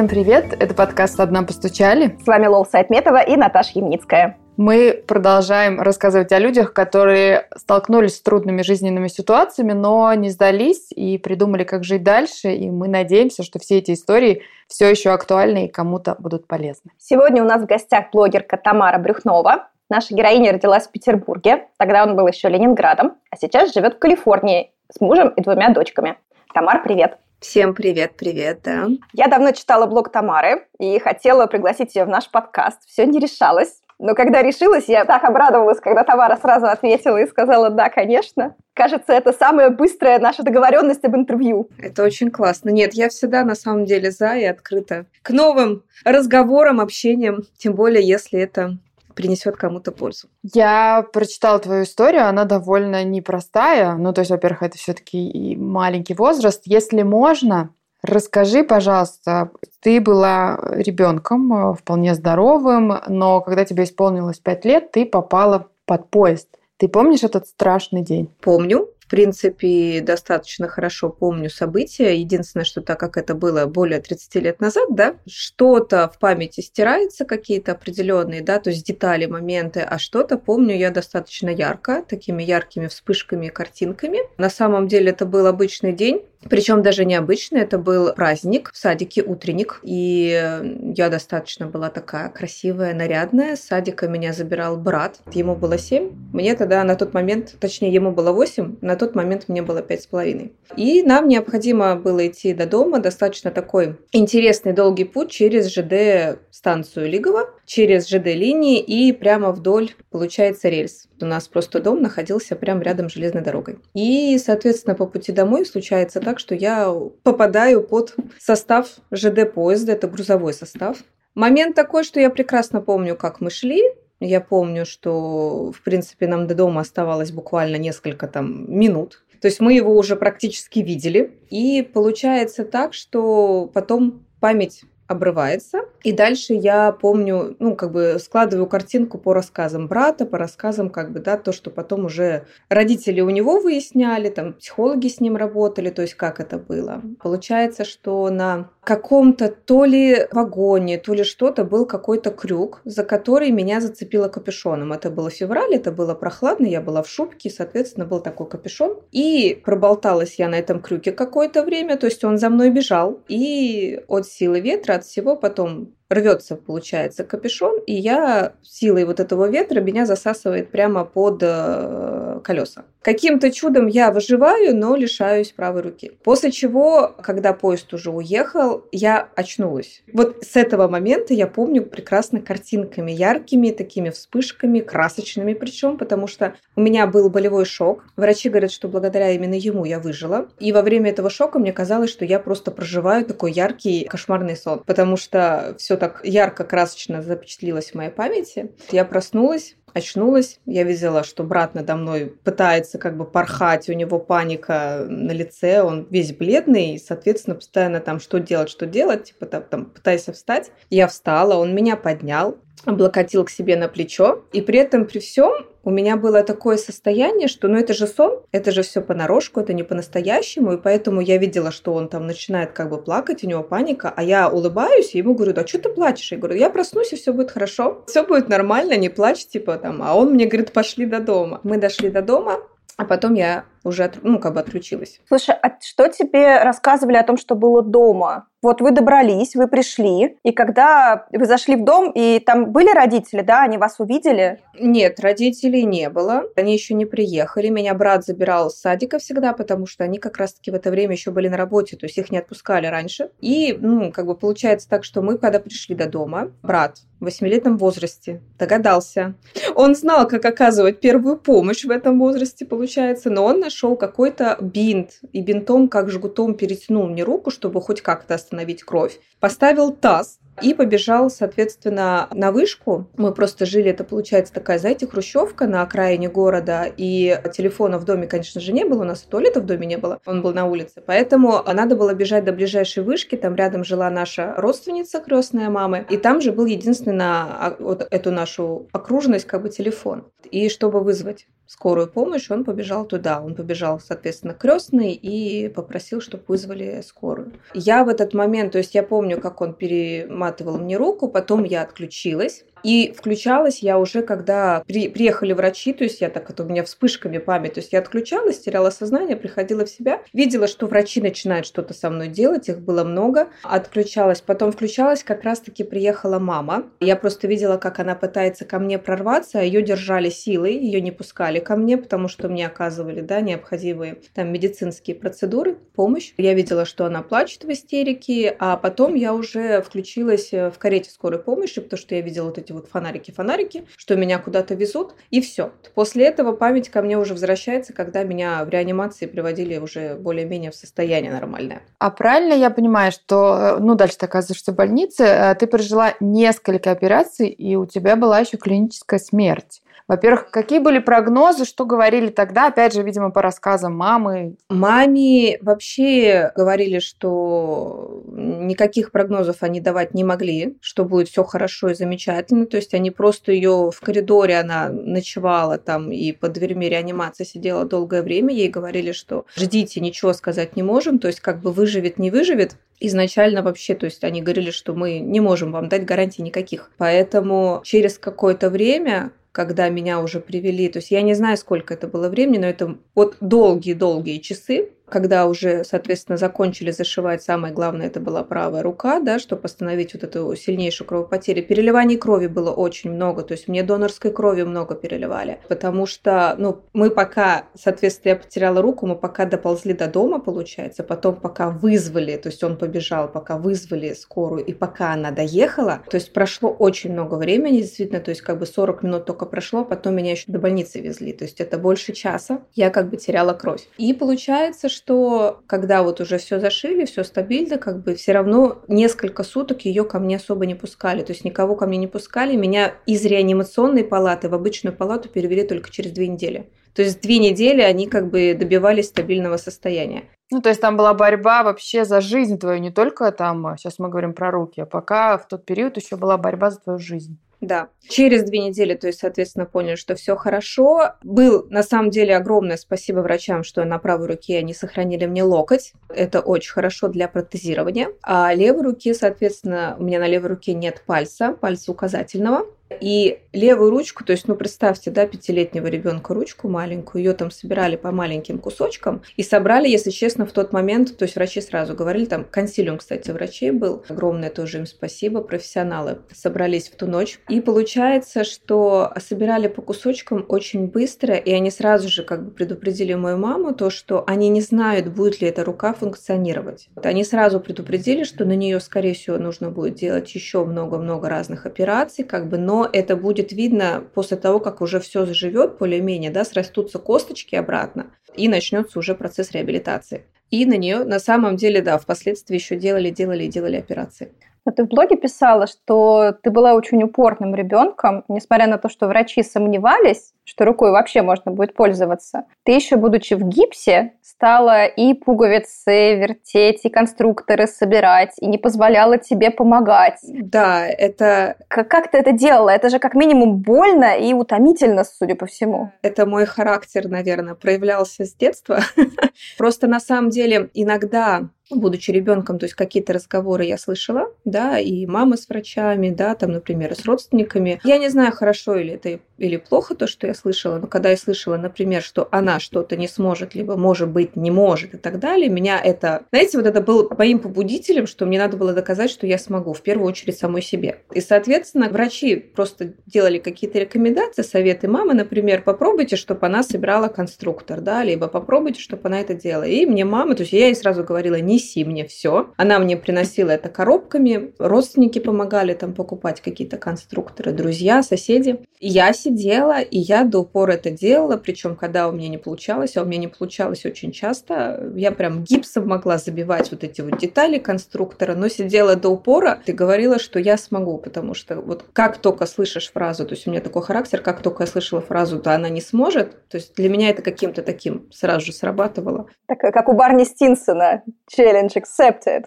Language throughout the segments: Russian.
Всем привет! Это подкаст «Одна постучали». С вами Лол Сайтметова и Наташа Ямницкая. Мы продолжаем рассказывать о людях, которые столкнулись с трудными жизненными ситуациями, но не сдались и придумали, как жить дальше. И мы надеемся, что все эти истории все еще актуальны и кому-то будут полезны. Сегодня у нас в гостях блогерка Тамара Брюхнова. Наша героиня родилась в Петербурге, тогда он был еще Ленинградом, а сейчас живет в Калифорнии с мужем и двумя дочками. Тамар, привет! Всем привет, привет, да. Я давно читала блог Тамары и хотела пригласить ее в наш подкаст. Все не решалось. Но когда решилась, я так обрадовалась, когда Тамара сразу ответила и сказала «да, конечно». Кажется, это самая быстрая наша договоренность об интервью. Это очень классно. Нет, я всегда на самом деле за и открыта к новым разговорам, общениям, тем более, если это принесет кому-то пользу. Я прочитала твою историю, она довольно непростая. Ну, то есть, во-первых, это все-таки и маленький возраст. Если можно, расскажи, пожалуйста, ты была ребенком, э, вполне здоровым, но когда тебе исполнилось пять лет, ты попала под поезд. Ты помнишь этот страшный день? Помню принципе, достаточно хорошо помню события. Единственное, что так как это было более 30 лет назад, да, что-то в памяти стирается, какие-то определенные, да, то есть детали, моменты, а что-то помню я достаточно ярко, такими яркими вспышками картинками. На самом деле это был обычный день, причем даже необычный, это был праздник в садике, утренник. И я достаточно была такая красивая, нарядная. С садика меня забирал брат. Ему было 7. Мне тогда на тот момент, точнее, ему было 8. На тот момент мне было пять с половиной. И нам необходимо было идти до дома. Достаточно такой интересный долгий путь через ЖД станцию Лигово, через ЖД линии и прямо вдоль, получается, рельс. У нас просто дом находился прямо рядом с железной дорогой. И, соответственно, по пути домой случается так, что я попадаю под состав ЖД поезда, это грузовой состав. Момент такой, что я прекрасно помню, как мы шли, я помню, что, в принципе, нам до дома оставалось буквально несколько там минут. То есть мы его уже практически видели. И получается так, что потом память обрывается. И дальше я помню, ну, как бы складываю картинку по рассказам брата, по рассказам, как бы, да, то, что потом уже родители у него выясняли, там, психологи с ним работали, то есть как это было. Получается, что на каком-то то ли вагоне, то ли что-то был какой-то крюк, за который меня зацепило капюшоном. Это было февраль, это было прохладно, я была в шубке, соответственно, был такой капюшон. И проболталась я на этом крюке какое-то время, то есть он за мной бежал, и от силы ветра, от всего потом рвется, получается, капюшон, и я силой вот этого ветра меня засасывает прямо под э, колеса. Каким-то чудом я выживаю, но лишаюсь правой руки. После чего, когда поезд уже уехал, я очнулась. Вот с этого момента я помню прекрасно картинками, яркими, такими вспышками, красочными причем, потому что у меня был болевой шок. Врачи говорят, что благодаря именно ему я выжила. И во время этого шока мне казалось, что я просто проживаю такой яркий кошмарный сон, потому что все так ярко, красочно запечатлилось в моей памяти. Я проснулась, очнулась, я видела, что брат надо мной пытается как бы порхать, у него паника на лице, он весь бледный, и, соответственно, постоянно там что делать, что делать, типа там, там пытайся встать. Я встала, он меня поднял, облокотил к себе на плечо, и при этом при всем у меня было такое состояние, что ну это же сон, это же все понарошку, это не по-настоящему, и поэтому я видела, что он там начинает как бы плакать, у него паника, а я улыбаюсь и ему говорю, да что ты плачешь? Я говорю, я проснусь, и все будет хорошо, все будет нормально, не плачь, типа там, а он мне говорит, пошли до дома. Мы дошли до дома, а потом я уже, ну, как бы отключилась. Слушай, а что тебе рассказывали о том, что было дома? Вот вы добрались, вы пришли, и когда вы зашли в дом, и там были родители, да, они вас увидели? Нет, родителей не было, они еще не приехали. Меня брат забирал с садика всегда, потому что они как раз-таки в это время еще были на работе, то есть их не отпускали раньше. И, ну, как бы получается так, что мы, когда пришли до дома, брат в восьмилетнем возрасте догадался. Он знал, как оказывать первую помощь в этом возрасте, получается, но он нашел какой-то бинт и бинтом, как жгутом перетянул мне руку, чтобы хоть как-то остановить кровь. Поставил таз, и побежал, соответственно, на вышку. Мы просто жили, это получается такая, знаете, хрущевка на окраине города, и телефона в доме, конечно же, не было, у нас и туалета в доме не было, он был на улице, поэтому надо было бежать до ближайшей вышки, там рядом жила наша родственница, крестная мамы, и там же был единственный на вот эту нашу окружность как бы телефон. И чтобы вызвать скорую помощь, он побежал туда. Он побежал, соответственно, крестный и попросил, чтобы вызвали скорую. Я в этот момент, то есть я помню, как он перематывал мне руку, потом я отключилась. И включалась я уже, когда при, приехали врачи, то есть я так, это у меня вспышками память, то есть я отключалась, теряла сознание, приходила в себя, видела, что врачи начинают что-то со мной делать, их было много, отключалась, потом включалась, как раз-таки приехала мама. Я просто видела, как она пытается ко мне прорваться, а ее держали силой, ее не пускали ко мне, потому что мне оказывали, да, необходимые там медицинские процедуры, помощь. Я видела, что она плачет в истерике, а потом я уже включилась в карете скорой помощи, потому что я видела вот эти эти вот фонарики-фонарики, что меня куда-то везут, и все. После этого память ко мне уже возвращается, когда меня в реанимации приводили уже более-менее в состояние нормальное. А правильно я понимаю, что, э, ну, дальше ты оказываешься в больнице, э, ты прожила несколько операций, и у тебя была еще клиническая смерть. Во-первых, какие были прогнозы, что говорили тогда, опять же, видимо, по рассказам мамы? Маме вообще говорили, что никаких прогнозов они давать не могли, что будет все хорошо и замечательно. То есть они просто ее в коридоре, она ночевала там и под дверьми реанимации сидела долгое время. Ей говорили, что ждите, ничего сказать не можем. То есть как бы выживет, не выживет изначально вообще, то есть они говорили, что мы не можем вам дать гарантий никаких. Поэтому через какое-то время когда меня уже привели, то есть я не знаю, сколько это было времени, но это вот долгие-долгие часы, когда уже, соответственно, закончили зашивать, самое главное, это была правая рука, да, чтобы остановить вот эту сильнейшую кровопотерю. Переливаний крови было очень много, то есть мне донорской крови много переливали, потому что, ну, мы пока, соответственно, я потеряла руку, мы пока доползли до дома, получается, потом пока вызвали, то есть он побежал, пока вызвали скорую, и пока она доехала, то есть прошло очень много времени, действительно, то есть как бы 40 минут только прошло, потом меня еще до больницы везли, то есть это больше часа, я как бы теряла кровь. И получается, что что когда вот уже все зашили, все стабильно, как бы все равно несколько суток ее ко мне особо не пускали. То есть никого ко мне не пускали. Меня из реанимационной палаты в обычную палату перевели только через две недели. То есть две недели они как бы добивались стабильного состояния. Ну, то есть там была борьба вообще за жизнь твою, не только там, сейчас мы говорим про руки, а пока в тот период еще была борьба за твою жизнь. Да. Через две недели, то есть, соответственно, поняли, что все хорошо. Был, на самом деле, огромное спасибо врачам, что на правой руке они сохранили мне локоть. Это очень хорошо для протезирования. А левой руки, соответственно, у меня на левой руке нет пальца, пальца указательного. И левую ручку, то есть, ну, представьте, да, пятилетнего ребенка ручку маленькую, ее там собирали по маленьким кусочкам и собрали, если честно, в тот момент, то есть врачи сразу говорили, там консилиум, кстати, врачей был, огромное тоже им спасибо, профессионалы собрались в ту ночь. И получается, что собирали по кусочкам очень быстро, и они сразу же как бы предупредили мою маму то, что они не знают, будет ли эта рука функционировать. Они сразу предупредили, что на нее, скорее всего, нужно будет делать еще много-много разных операций, как бы, но это будет видно после того, как уже все заживет более-менее, да, срастутся косточки обратно, и начнется уже процесс реабилитации. И на нее на самом деле, да, впоследствии еще делали, делали и делали операции. Но ты в блоге писала, что ты была очень упорным ребенком, несмотря на то, что врачи сомневались, что рукой вообще можно будет пользоваться. Ты еще, будучи в гипсе, стала и пуговицы вертеть, и конструкторы собирать, и не позволяла тебе помогать. Да, это... Как, как ты это делала? Это же как минимум больно и утомительно, судя по всему. Это мой характер, наверное, проявлялся с детства. Просто на самом деле иногда будучи ребенком, то есть какие-то разговоры я слышала, да, и мама с врачами, да, там, например, с родственниками. Я не знаю, хорошо или это или плохо то, что я слышала, но когда я слышала, например, что она что-то не сможет, либо, может быть, не может и так далее, меня это, знаете, вот это было моим побудителем, что мне надо было доказать, что я смогу, в первую очередь самой себе. И, соответственно, врачи просто делали какие-то рекомендации, советы мамы, например, попробуйте, чтобы она собирала конструктор, да, либо попробуйте, чтобы она это делала. И мне мама, то есть я ей сразу говорила, неси мне все. Она мне приносила это коробками, родственники помогали там покупать какие-то конструкторы, друзья, соседи. И я сидела, и я до упора это делала, причем когда у меня не получалось, а у меня не получалось очень часто, я прям гипсом могла забивать вот эти вот детали конструктора, но сидела до упора и говорила, что я смогу, потому что вот как только слышишь фразу, то есть у меня такой характер, как только я слышала фразу, да, она не сможет, то есть для меня это каким-то таким сразу же срабатывало. Так, как у Барни Стинсона, challenge accepted.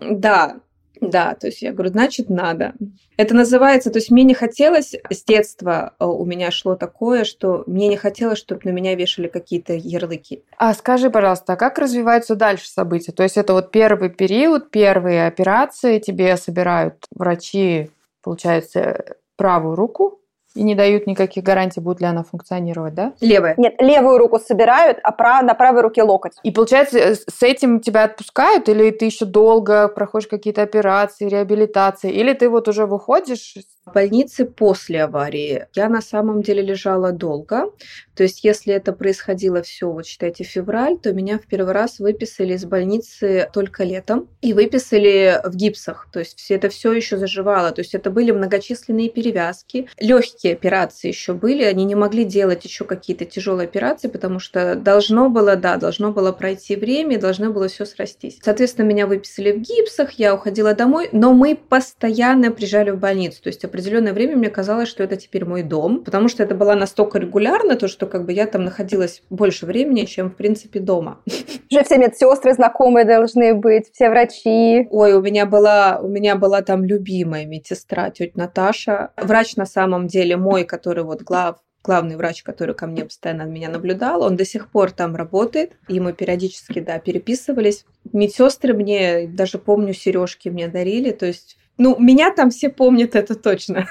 Да, Да, то есть я говорю, значит, надо. Это называется, то есть мне не хотелось, с детства э, у меня шло такое, что мне не хотелось, чтобы на меня вешали какие-то ярлыки. А скажи, пожалуйста, а как развиваются дальше события? То есть это вот первый период, первые операции, тебе собирают врачи, получается, правую руку, и не дают никаких гарантий, будет ли она функционировать, да? Левая. Нет, левую руку собирают, а прав... на правой руке локоть. И получается, э, с этим тебя отпускают, или ты еще долго проходишь какие-то операции, реабилитации, или ты вот уже выходишь в больнице после аварии я на самом деле лежала долго. То есть, если это происходило все, вот считайте, февраль, то меня в первый раз выписали из больницы только летом и выписали в гипсах. То есть, это все еще заживало. То есть, это были многочисленные перевязки. Легкие операции еще были. Они не могли делать еще какие-то тяжелые операции, потому что должно было, да, должно было пройти время, должно было все срастись. Соответственно, меня выписали в гипсах, я уходила домой, но мы постоянно приезжали в больницу. То есть, определенное время мне казалось, что это теперь мой дом, потому что это было настолько регулярно, то, что как бы я там находилась больше времени, чем, в принципе, дома. Уже все медсестры знакомые должны быть, все врачи. Ой, у меня была, у меня была там любимая медсестра, тетя Наташа. Врач на самом деле мой, который вот глав, главный врач, который ко мне постоянно меня наблюдал, он до сих пор там работает, и мы периодически, да, переписывались. Медсестры мне, даже помню, сережки мне дарили, то есть ну, меня там все помнят, это точно.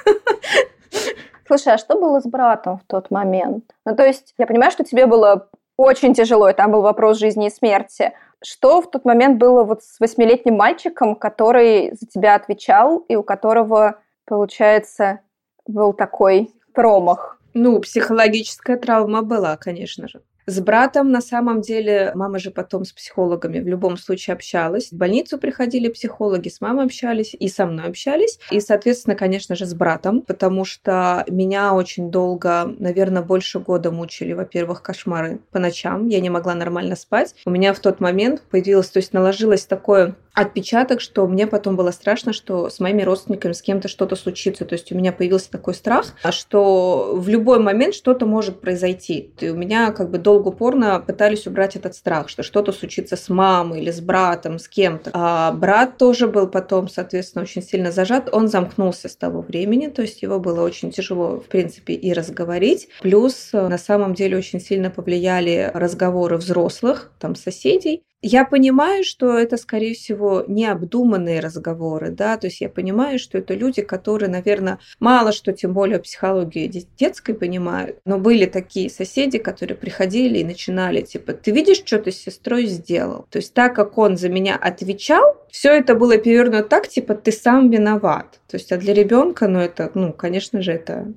Слушай, а что было с братом в тот момент? Ну, то есть, я понимаю, что тебе было очень тяжело, и там был вопрос жизни и смерти. Что в тот момент было вот с восьмилетним мальчиком, который за тебя отвечал, и у которого, получается, был такой промах? Ну, психологическая травма была, конечно же. С братом на самом деле мама же потом с психологами в любом случае общалась. В больницу приходили психологи, с мамой общались и со мной общались. И, соответственно, конечно же, с братом, потому что меня очень долго, наверное, больше года мучили, во-первых, кошмары по ночам. Я не могла нормально спать. У меня в тот момент появилось, то есть наложилось такое отпечаток, что мне потом было страшно, что с моими родственниками с кем-то что-то случится. То есть у меня появился такой страх, что в любой момент что-то может произойти. И у меня как бы долго упорно пытались убрать этот страх, что что-то случится с мамой или с братом, с кем-то. А брат тоже был потом, соответственно, очень сильно зажат. Он замкнулся с того времени, то есть его было очень тяжело, в принципе, и разговорить. Плюс на самом деле очень сильно повлияли разговоры взрослых, там, соседей, я понимаю, что это, скорее всего, необдуманные разговоры, да, то есть я понимаю, что это люди, которые, наверное, мало что, тем более психологии детской понимают, но были такие соседи, которые приходили и начинали, типа, ты видишь, что ты с сестрой сделал? То есть так как он за меня отвечал, все это было перевернуто так, типа, ты сам виноват. То есть, а для ребенка, ну, это, ну, конечно же, это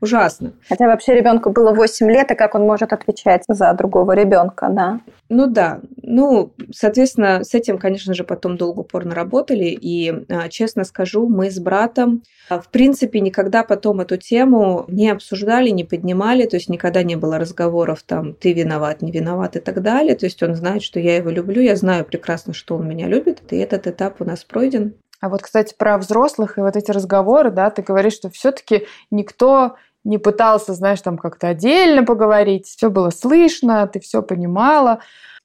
Ужасно. Хотя вообще ребенку было 8 лет, и как он может отвечать за другого ребенка, да? Ну да. Ну, соответственно, с этим, конечно же, потом долго упорно работали. И, а, честно скажу, мы с братом, а, в принципе, никогда потом эту тему не обсуждали, не поднимали. То есть никогда не было разговоров там «ты виноват, не виноват» и так далее. То есть он знает, что я его люблю, я знаю прекрасно, что он меня любит. И этот этап у нас пройден. А вот, кстати, про взрослых и вот эти разговоры, да, ты говоришь, что все-таки никто не пытался, знаешь, там как-то отдельно поговорить, все было слышно, ты все понимала.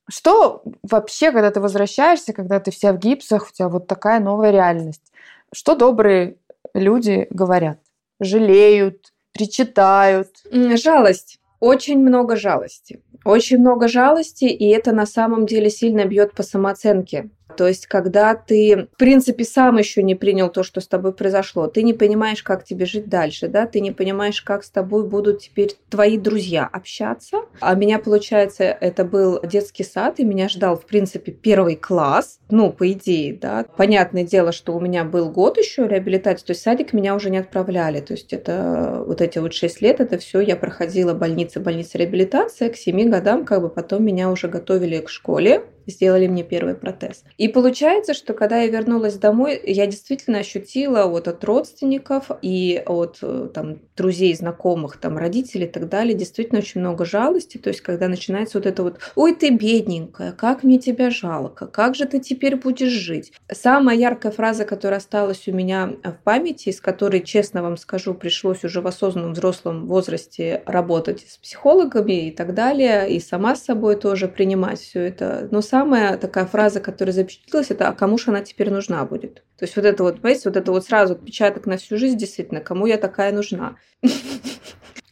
Что вообще, когда ты возвращаешься, когда ты вся в гипсах, у тебя вот такая новая реальность? Что добрые люди говорят? Жалеют, причитают? Жалость. Очень много жалости. Очень много жалости, и это на самом деле сильно бьет по самооценке. То есть, когда ты, в принципе, сам еще не принял то, что с тобой произошло, ты не понимаешь, как тебе жить дальше, да, ты не понимаешь, как с тобой будут теперь твои друзья общаться. А меня, получается, это был детский сад, и меня ждал, в принципе, первый класс, ну, по идее, да. Понятное дело, что у меня был год еще реабилитации, то есть садик меня уже не отправляли, то есть это вот эти вот шесть лет, это все я проходила больницы, больницы реабилитации, к семи годам как бы потом меня уже готовили к школе, сделали мне первый протез. И получается, что когда я вернулась домой, я действительно ощутила вот от родственников и от э, там, друзей, знакомых, там, родителей и так далее, действительно очень много жалости. То есть, когда начинается вот это вот «Ой, ты бедненькая, как мне тебя жалко, как же ты теперь будешь жить?» Самая яркая фраза, которая осталась у меня в памяти, с которой, честно вам скажу, пришлось уже в осознанном взрослом возрасте работать с психологами и так далее, и сама с собой тоже принимать все это. Но самая такая фраза, которая запечатлелась, это «а кому же она теперь нужна будет?» То есть вот это вот, понимаете, вот это вот сразу отпечаток на всю жизнь, действительно, кому я такая нужна?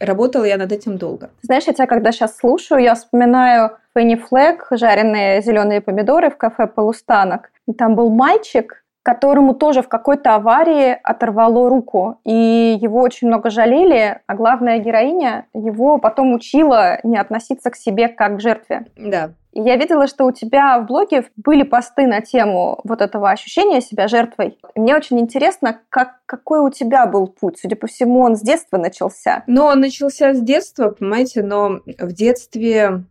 Работала я над этим долго. Знаешь, я тебя когда сейчас слушаю, я вспоминаю Фенни Флэг, жареные зеленые помидоры в кафе «Полустанок». И там был мальчик, которому тоже в какой-то аварии оторвало руку. И его очень много жалели, а главная героиня его потом учила не относиться к себе как к жертве. Да. И я видела, что у тебя в блоге были посты на тему вот этого ощущения себя жертвой. И мне очень интересно, как, какой у тебя был путь? Судя по всему, он с детства начался. Ну, он начался с детства, понимаете, но в детстве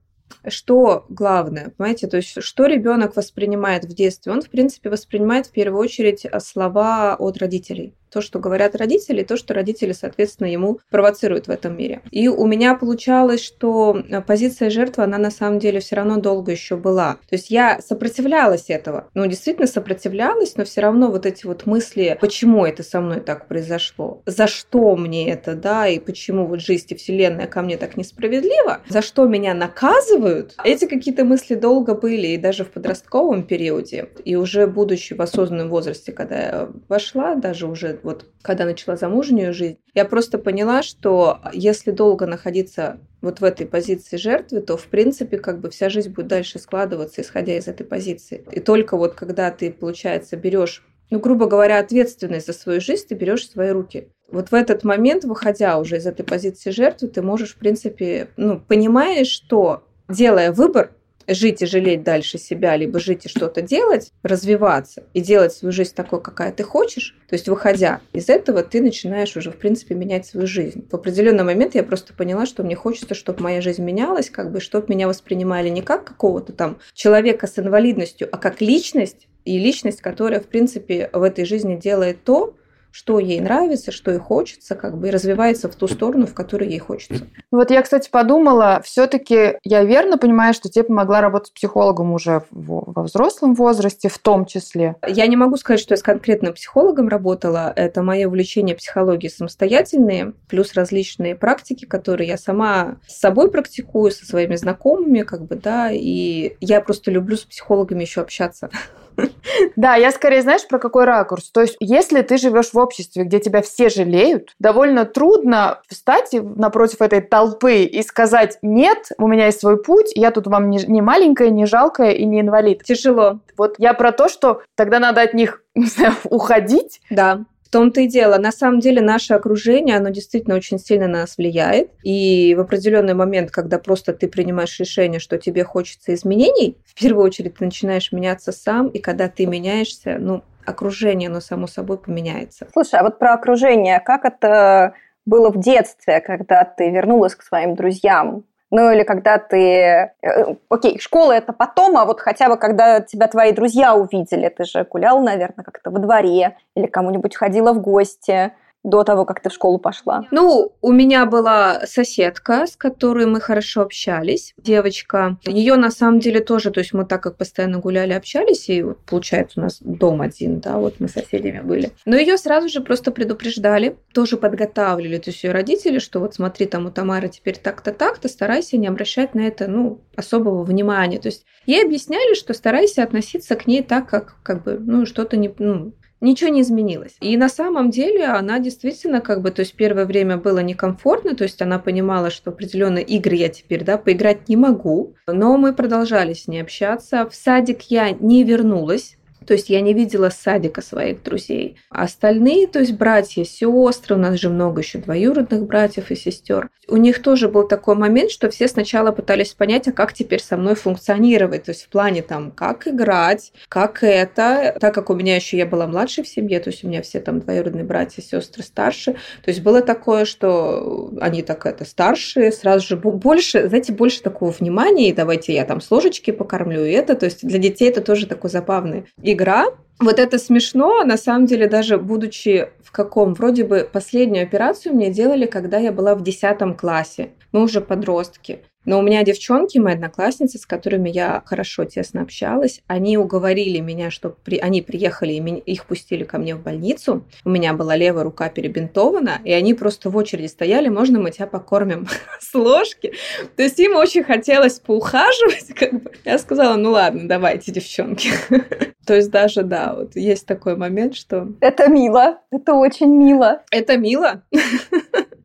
что главное, понимаете, то есть что ребенок воспринимает в детстве? Он, в принципе, воспринимает в первую очередь слова от родителей то, что говорят родители, и то, что родители, соответственно, ему провоцируют в этом мире. И у меня получалось, что позиция жертвы, она на самом деле все равно долго еще была. То есть я сопротивлялась этого. Ну, действительно сопротивлялась, но все равно вот эти вот мысли, почему это со мной так произошло, за что мне это, да, и почему вот жизнь и вселенная ко мне так несправедлива, за что меня наказывают, эти какие-то мысли долго были, и даже в подростковом периоде, и уже будучи в осознанном возрасте, когда я вошла, даже уже вот когда начала замужнюю жизнь, я просто поняла, что если долго находиться вот в этой позиции жертвы, то, в принципе, как бы вся жизнь будет дальше складываться, исходя из этой позиции. И только вот когда ты, получается, берешь, ну, грубо говоря, ответственность за свою жизнь, ты берешь в свои руки. Вот в этот момент, выходя уже из этой позиции жертвы, ты можешь, в принципе, ну, понимаешь, что делая выбор, жить и жалеть дальше себя, либо жить и что-то делать, развиваться и делать свою жизнь такой, какая ты хочешь, то есть выходя из этого, ты начинаешь уже, в принципе, менять свою жизнь. В определенный момент я просто поняла, что мне хочется, чтобы моя жизнь менялась, как бы, чтобы меня воспринимали не как какого-то там человека с инвалидностью, а как личность, и личность, которая, в принципе, в этой жизни делает то, что ей нравится, что ей хочется, как бы и развивается в ту сторону, в которой ей хочется. Вот я, кстати, подумала, все-таки я верно понимаю, что тебе помогла работать с психологом уже во взрослом возрасте, в том числе. Я не могу сказать, что я с конкретным психологом работала. Это мое увлечение психологией самостоятельные, плюс различные практики, которые я сама с собой практикую, со своими знакомыми, как бы, да, и я просто люблю с психологами еще общаться. Да, я скорее, знаешь, про какой ракурс. То есть, если ты живешь в обществе, где тебя все жалеют, довольно трудно встать напротив этой толпы и сказать, нет, у меня есть свой путь, я тут вам не, не маленькая, не жалкая и не инвалид. Тяжело. Вот я про то, что тогда надо от них уходить. Да. В том-то и дело. На самом деле наше окружение, оно действительно очень сильно на нас влияет. И в определенный момент, когда просто ты принимаешь решение, что тебе хочется изменений, в первую очередь ты начинаешь меняться сам, и когда ты меняешься, ну, окружение, оно само собой поменяется. Слушай, а вот про окружение, как это было в детстве, когда ты вернулась к своим друзьям? Ну или когда ты... Э, окей, школа это потом, а вот хотя бы когда тебя твои друзья увидели, ты же гулял, наверное, как-то во дворе или кому-нибудь ходила в гости до того, как ты в школу пошла? Ну, у меня была соседка, с которой мы хорошо общались, девочка. Ее на самом деле тоже, то есть мы так как постоянно гуляли, общались, и вот, получается у нас дом один, да, вот мы соседями были. Но ее сразу же просто предупреждали, тоже подготавливали, то есть ее родители, что вот смотри, там у Тамары теперь так-то, так-то, старайся не обращать на это, ну, особого внимания. То есть ей объясняли, что старайся относиться к ней так, как, как бы, ну, что-то не, ну, ничего не изменилось. И на самом деле она действительно как бы, то есть первое время было некомфортно, то есть она понимала, что определенные игры я теперь, да, поиграть не могу, но мы продолжали с ней общаться. В садик я не вернулась, то есть я не видела садика своих друзей. А остальные, то есть братья, сестры, у нас же много еще двоюродных братьев и сестер. У них тоже был такой момент, что все сначала пытались понять, а как теперь со мной функционировать. То есть в плане там, как играть, как это. Так как у меня еще я была младшей в семье, то есть у меня все там двоюродные братья, сестры старше. То есть было такое, что они так это старшие, сразу же больше, знаете, больше такого внимания, и давайте я там с ложечки покормлю, и это. То есть для детей это тоже такой забавный игра. Вот это смешно, на самом деле, даже будучи в каком, вроде бы последнюю операцию мне делали, когда я была в 10 классе. Мы уже подростки. Но у меня девчонки, мои одноклассницы, с которыми я хорошо, тесно общалась, они уговорили меня, что при... они приехали, и меня... их пустили ко мне в больницу. У меня была левая рука перебинтована, и они просто в очереди стояли, можно мы тебя покормим с ложки. То есть им очень хотелось поухаживать. Как бы. Я сказала, ну ладно, давайте, девчонки. То есть даже, да, вот есть такой момент, что... Это мило, это очень мило. Это мило?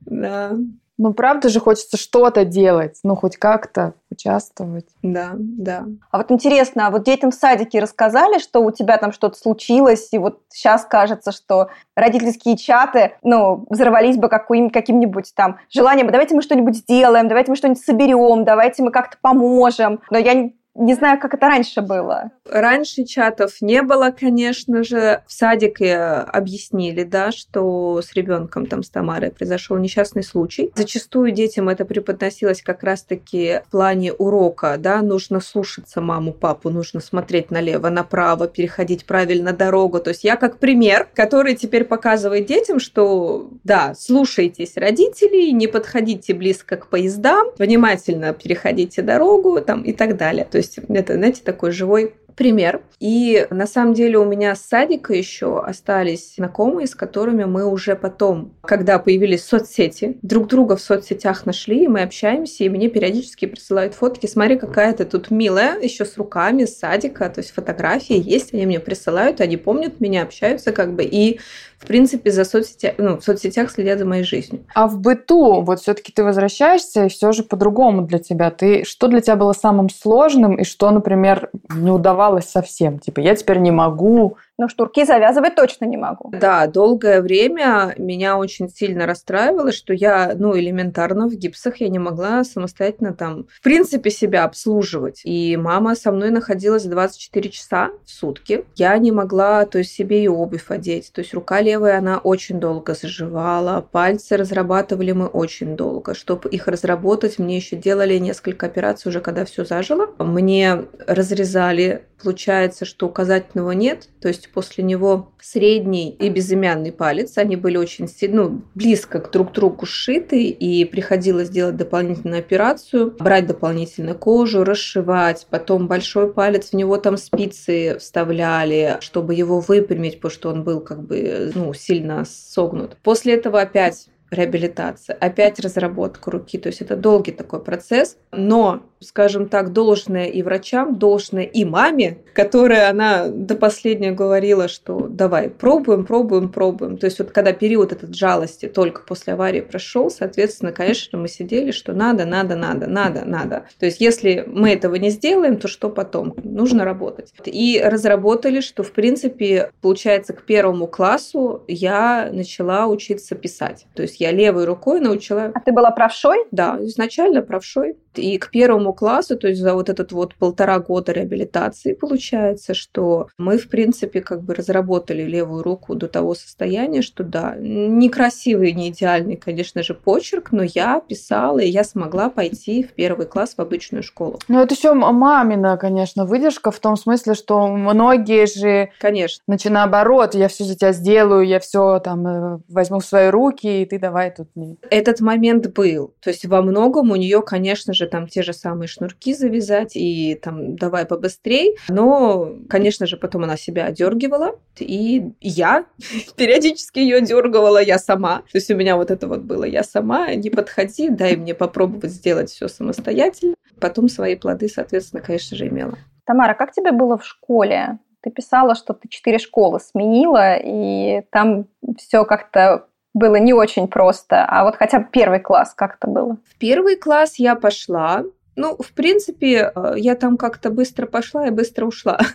Да. Ну, правда же хочется что-то делать, ну, хоть как-то участвовать. Да, да. А вот интересно, а вот детям в садике рассказали, что у тебя там что-то случилось, и вот сейчас кажется, что родительские чаты, ну, взорвались бы каким- каким-нибудь там желанием, давайте мы что-нибудь сделаем, давайте мы что-нибудь соберем, давайте мы как-то поможем. Но я не знаю, как это раньше было. Раньше чатов не было, конечно же. В садике объяснили, да, что с ребенком там с Тамарой произошел несчастный случай. Зачастую детям это преподносилось как раз-таки в плане урока, да, нужно слушаться маму, папу, нужно смотреть налево, направо, переходить правильно дорогу. То есть я как пример, который теперь показывает детям, что да, слушайтесь родителей, не подходите близко к поездам, внимательно переходите дорогу там и так далее. То есть это, знаете, такой живой пример. И на самом деле у меня с садика еще остались знакомые, с которыми мы уже потом, когда появились соцсети, друг друга в соцсетях нашли, и мы общаемся, и мне периодически присылают фотки. Смотри, какая ты тут милая, еще с руками, с садика, то есть фотографии есть, они мне присылают, они помнят меня, общаются как бы, и в принципе, за соцсетя... ну, в соцсетях следят за моей жизнью. А в быту, вот все-таки ты возвращаешься, и все же по-другому для тебя. Ты, что для тебя было самым сложным, и что, например, не удавалось совсем? Типа, я теперь не могу но штурки завязывать точно не могу. Да, долгое время меня очень сильно расстраивало, что я, ну, элементарно в гипсах я не могла самостоятельно там, в принципе, себя обслуживать. И мама со мной находилась 24 часа в сутки. Я не могла, то есть, себе и обувь одеть. То есть, рука левая, она очень долго заживала. Пальцы разрабатывали мы очень долго. Чтобы их разработать, мне еще делали несколько операций уже, когда все зажило. Мне разрезали Получается, что указательного нет, то есть после него средний и безымянный палец, они были очень ну, близко к друг другу сшиты, и приходилось делать дополнительную операцию, брать дополнительно кожу, расшивать, потом большой палец, в него там спицы вставляли, чтобы его выпрямить, потому что он был как бы ну, сильно согнут. После этого опять реабилитация, опять разработка руки. То есть это долгий такой процесс, но скажем так, должное и врачам, должное и маме, которая она до последнего говорила, что давай, пробуем, пробуем, пробуем. То есть вот когда период этот жалости только после аварии прошел, соответственно, конечно, мы сидели, что надо, надо, надо, надо, надо. То есть если мы этого не сделаем, то что потом? Нужно работать. И разработали, что в принципе, получается, к первому классу я начала учиться писать. То есть я левой рукой научила... А ты была правшой? Да, изначально правшой. И к первому классу, то есть за вот этот вот полтора года реабилитации получается, что мы, в принципе, как бы разработали левую руку до того состояния, что да, некрасивый, не идеальный, конечно же, почерк, но я писала, и я смогла пойти в первый класс в обычную школу. Ну, это еще мамина, конечно, выдержка в том смысле, что многие же... Конечно. Значит, наоборот, я все за тебя сделаю, я все там э, возьму в свои руки, и ты давай тут. Этот момент был. То есть во многом у нее, конечно же, там те же самые шнурки завязать и там давай побыстрей. Но, конечно же, потом она себя одергивала, и я периодически ее дергивала я сама. То есть у меня вот это вот было я сама, не подходи, дай мне попробовать сделать все самостоятельно. Потом свои плоды, соответственно, конечно же, имела. Тамара, как тебе было в школе? Ты писала, что ты четыре школы сменила, и там все как-то было не очень просто. А вот хотя бы первый класс как это было? В первый класс я пошла, ну, в принципе, э, я там как-то быстро пошла и быстро ушла.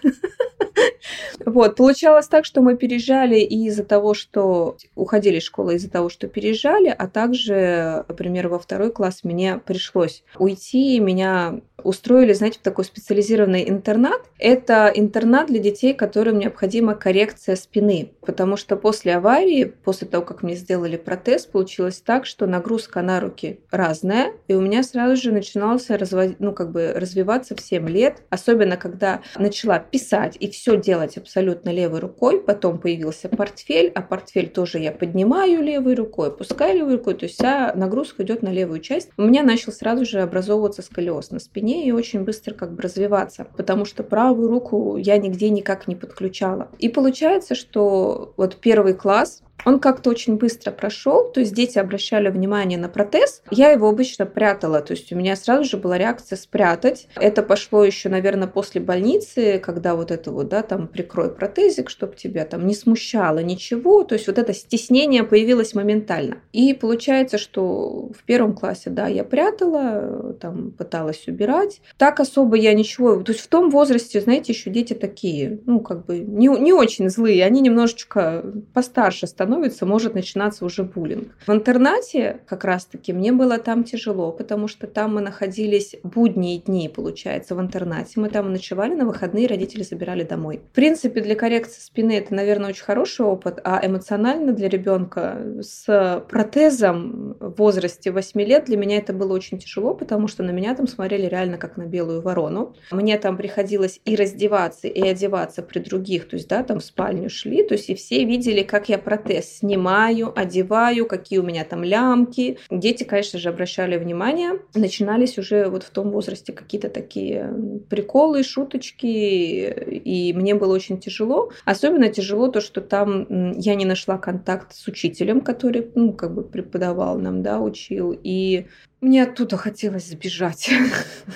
Вот, получалось так, что мы переезжали из-за того, что уходили из школы из-за того, что переезжали, а также, например, во второй класс мне пришлось уйти, меня устроили, знаете, такой специализированный интернат. Это интернат для детей, которым необходима коррекция спины, потому что после аварии, после того, как мне сделали протез, получилось так, что нагрузка на руки разная, и у меня сразу же начинался развод... ну, как бы развиваться в 7 лет, особенно когда начала писать и все делать абсолютно левой рукой, потом появился портфель, а портфель тоже я поднимаю левой рукой, опускаю левой рукой, то есть вся нагрузка идет на левую часть. У меня начал сразу же образовываться сколиоз на спине и очень быстро как бы развиваться, потому что правую руку я нигде никак не подключала. И получается, что вот первый класс он как-то очень быстро прошел, то есть дети обращали внимание на протез. Я его обычно прятала, то есть у меня сразу же была реакция спрятать. Это пошло еще, наверное, после больницы, когда вот это вот, да, там прикрой протезик, чтобы тебя там не смущало ничего. То есть вот это стеснение появилось моментально. И получается, что в первом классе, да, я прятала, там пыталась убирать. Так особо я ничего... То есть в том возрасте, знаете, еще дети такие, ну, как бы не, не очень злые, они немножечко постарше становятся становится, может начинаться уже буллинг. В интернате как раз-таки мне было там тяжело, потому что там мы находились будние дни, получается, в интернате. Мы там ночевали на выходные, родители забирали домой. В принципе, для коррекции спины это, наверное, очень хороший опыт, а эмоционально для ребенка с протезом в возрасте 8 лет для меня это было очень тяжело, потому что на меня там смотрели реально как на белую ворону. Мне там приходилось и раздеваться, и одеваться при других, то есть, да, там в спальню шли, то есть и все видели, как я протез снимаю, одеваю, какие у меня там лямки. Дети, конечно же, обращали внимание. Начинались уже вот в том возрасте какие-то такие приколы, шуточки, и мне было очень тяжело. Особенно тяжело то, что там я не нашла контакт с учителем, который, ну, как бы преподавал нам, да, учил, и мне оттуда хотелось сбежать.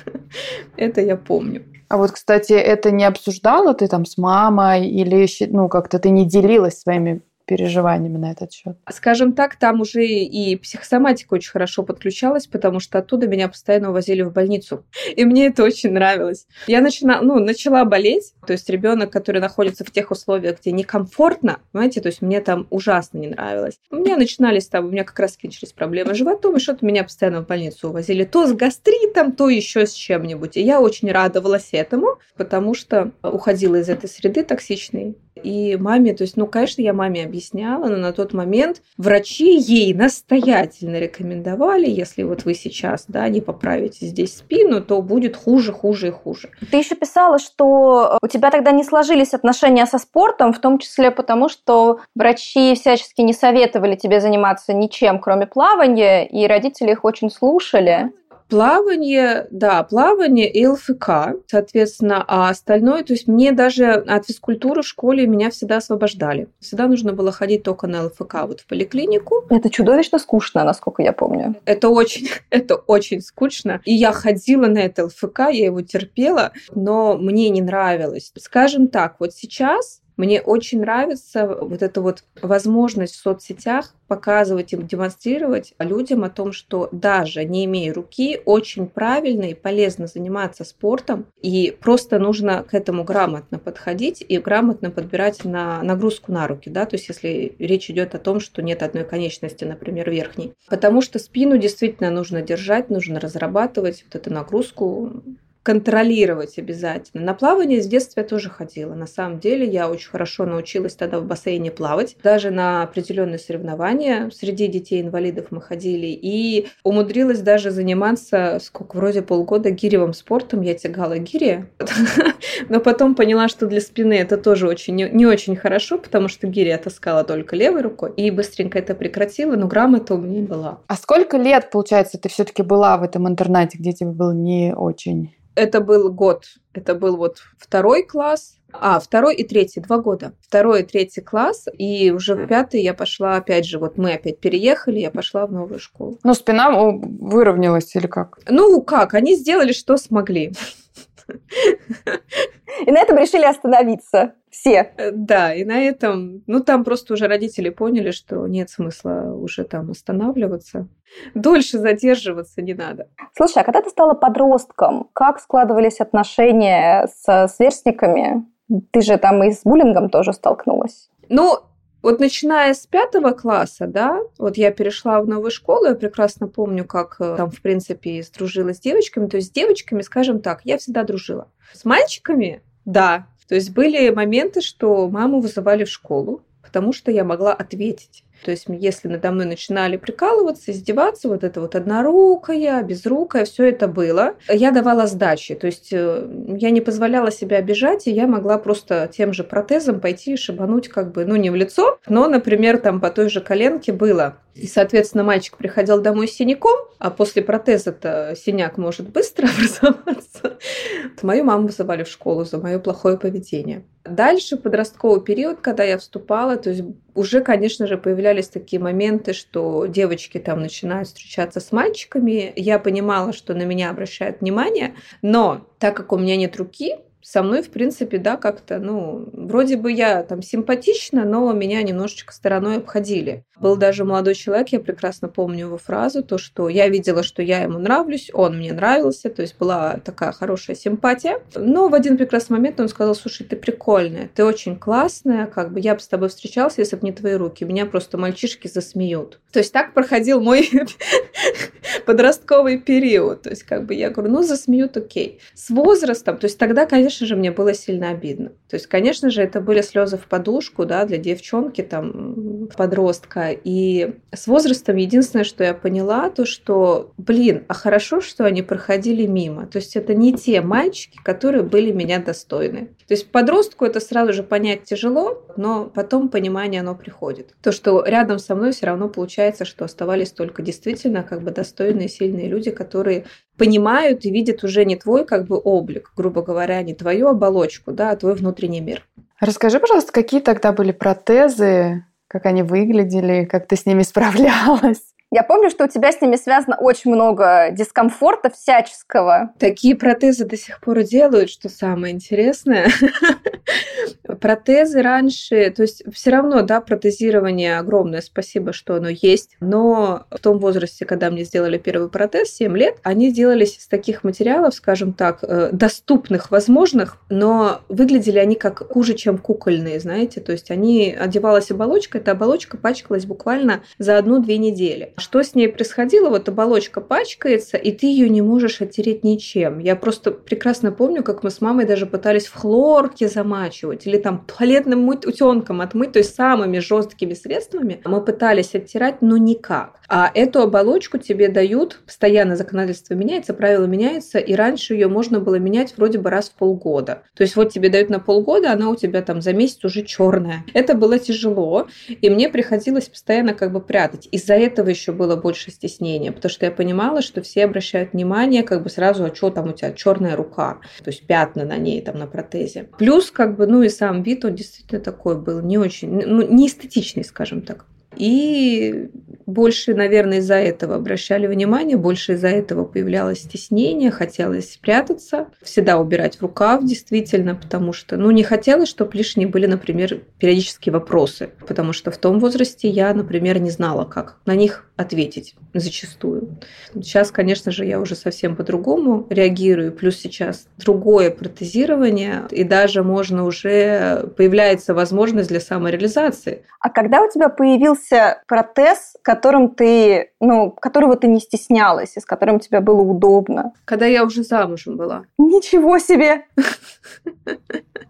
Это я помню. А вот, кстати, это не обсуждала ты там с мамой или ну как-то ты не делилась своими переживаниями на этот счет? Скажем так, там уже и психосоматика очень хорошо подключалась, потому что оттуда меня постоянно увозили в больницу. И мне это очень нравилось. Я начала, ну, начала болеть, то есть ребенок, который находится в тех условиях, где некомфортно, понимаете, то есть мне там ужасно не нравилось. У меня начинались там, у меня как раз начались проблемы с животом, и что-то меня постоянно в больницу увозили. То с гастритом, то еще с чем-нибудь. И я очень радовалась этому, потому что уходила из этой среды токсичной. И маме, то есть, ну, конечно, я маме объясняла, но на тот момент врачи ей настоятельно рекомендовали, если вот вы сейчас, да, не поправите здесь спину, то будет хуже, хуже и хуже. Ты еще писала, что у тебя тогда не сложились отношения со спортом, в том числе потому, что врачи всячески не советовали тебе заниматься ничем, кроме плавания, и родители их очень слушали. Плавание, да, плавание и ЛФК, соответственно, а остальное, то есть мне даже от физкультуры в школе меня всегда освобождали. Всегда нужно было ходить только на ЛФК вот в поликлинику. Это чудовищно скучно, насколько я помню. Это очень, это очень скучно. И я ходила на это ЛФК, я его терпела, но мне не нравилось. Скажем так, вот сейчас мне очень нравится вот эта вот возможность в соцсетях показывать и демонстрировать людям о том, что даже не имея руки, очень правильно и полезно заниматься спортом, и просто нужно к этому грамотно подходить и грамотно подбирать на нагрузку на руки, да, то есть если речь идет о том, что нет одной конечности, например, верхней. Потому что спину действительно нужно держать, нужно разрабатывать вот эту нагрузку контролировать обязательно. На плавание с детства я тоже ходила. На самом деле я очень хорошо научилась тогда в бассейне плавать. Даже на определенные соревнования среди детей-инвалидов мы ходили. И умудрилась даже заниматься, сколько, вроде полгода гиревым спортом. Я тягала гири. Но потом поняла, что для спины это тоже очень не очень хорошо, потому что гири я таскала только левой рукой. И быстренько это прекратила, но грамота у меня была. А сколько лет, получается, ты все-таки была в этом интернате, где тебе было не очень это был год, это был вот второй класс, а, второй и третий, два года. Второй и третий класс, и уже в пятый я пошла, опять же, вот мы опять переехали, я пошла в новую школу. Ну, спина выровнялась или как? Ну, как, они сделали, что смогли. И на этом решили остановиться все. Э, да, и на этом, ну там просто уже родители поняли, что нет смысла уже там останавливаться. Дольше задерживаться не надо. Слушай, а когда ты стала подростком, как складывались отношения с сверстниками? Ты же там и с буллингом тоже столкнулась. Ну, Вот начиная с пятого класса, да, вот я перешла в новую школу, я прекрасно помню, как э, там, в принципе, сдружилась с девочками. То есть с девочками, скажем так, я всегда дружила. С мальчиками, да. То есть были моменты, что маму вызывали в школу, потому что я могла ответить. То есть, если надо мной начинали прикалываться, издеваться, вот это вот однорукая, безрукая, все это было. Я давала сдачи, то есть э, я не позволяла себя обижать, и я могла просто тем же протезом пойти и шибануть как бы, ну, не в лицо, но, например, там по той же коленке было. И, соответственно, мальчик приходил домой с синяком, а после протеза-то синяк может быстро образоваться. Мою маму вызывали в школу за мое плохое поведение. Дальше подростковый период, когда я вступала, то есть уже, конечно же, появлялись такие моменты, что девочки там начинают встречаться с мальчиками. Я понимала, что на меня обращают внимание, но так как у меня нет руки, со мной, в принципе, да, как-то, ну, вроде бы я там симпатична, но меня немножечко стороной обходили. Был даже молодой человек, я прекрасно помню его фразу, то, что я видела, что я ему нравлюсь, он мне нравился, то есть была такая хорошая симпатия. Но в один прекрасный момент он сказал, слушай, ты прикольная, ты очень классная, как бы я бы с тобой встречался, если бы не твои руки. Меня просто мальчишки засмеют. То есть так проходил мой подростковый период. То есть как бы я говорю, ну засмеют, окей. С возрастом, то есть тогда, конечно же, мне было сильно обидно. То есть, конечно же, это были слезы в подушку, да, для девчонки, там, подростка. И с возрастом единственное, что я поняла, то, что, блин, а хорошо, что они проходили мимо. То есть это не те мальчики, которые были меня достойны. То есть подростку это сразу же понять тяжело, но потом понимание оно приходит. То, что рядом со мной все равно получается, что оставались только действительно как бы достойные, сильные люди, которые понимают и видят уже не твой как бы облик, грубо говоря, не твою оболочку, да, а твой внутренний мир. Расскажи, пожалуйста, какие тогда были протезы, как они выглядели, как ты с ними справлялась? Я помню, что у тебя с ними связано очень много дискомфорта всяческого. Такие протезы до сих пор делают, что самое интересное. Протезы раньше, то есть все равно, да, протезирование огромное спасибо, что оно есть, но в том возрасте, когда мне сделали первый протез, 7 лет, они делались из таких материалов, скажем так, э, доступных, возможных, но выглядели они как хуже, чем кукольные, знаете, то есть они одевалась оболочка, эта оболочка пачкалась буквально за одну-две недели. Что с ней происходило? Вот оболочка пачкается, и ты ее не можешь оттереть ничем. Я просто прекрасно помню, как мы с мамой даже пытались в хлорке замачивать или там туалетным утенком отмыть, то есть самыми жесткими средствами. Мы пытались оттирать, но никак. А эту оболочку тебе дают, постоянно законодательство меняется, правила меняются, и раньше ее можно было менять вроде бы раз в полгода. То есть вот тебе дают на полгода, она у тебя там за месяц уже черная. Это было тяжело, и мне приходилось постоянно как бы прятать. Из-за этого еще было больше стеснения, потому что я понимала, что все обращают внимание как бы сразу, а что там у тебя черная рука, то есть пятна на ней там на протезе. Плюс как бы, ну и сам вид, он действительно такой был не очень, ну не эстетичный, скажем так. И больше, наверное, из-за этого обращали внимание, больше из-за этого появлялось стеснение, хотелось спрятаться, всегда убирать в рукав, действительно, потому что, ну, не хотелось, чтобы лишние были, например, периодические вопросы, потому что в том возрасте я, например, не знала, как на них ответить зачастую. Сейчас, конечно же, я уже совсем по-другому реагирую, плюс сейчас другое протезирование, и даже можно уже появляется возможность для самореализации. А когда у тебя появился протез, которым ты, ну, которого ты не стеснялась, и с которым тебе было удобно? Когда я уже замужем была. Ничего себе!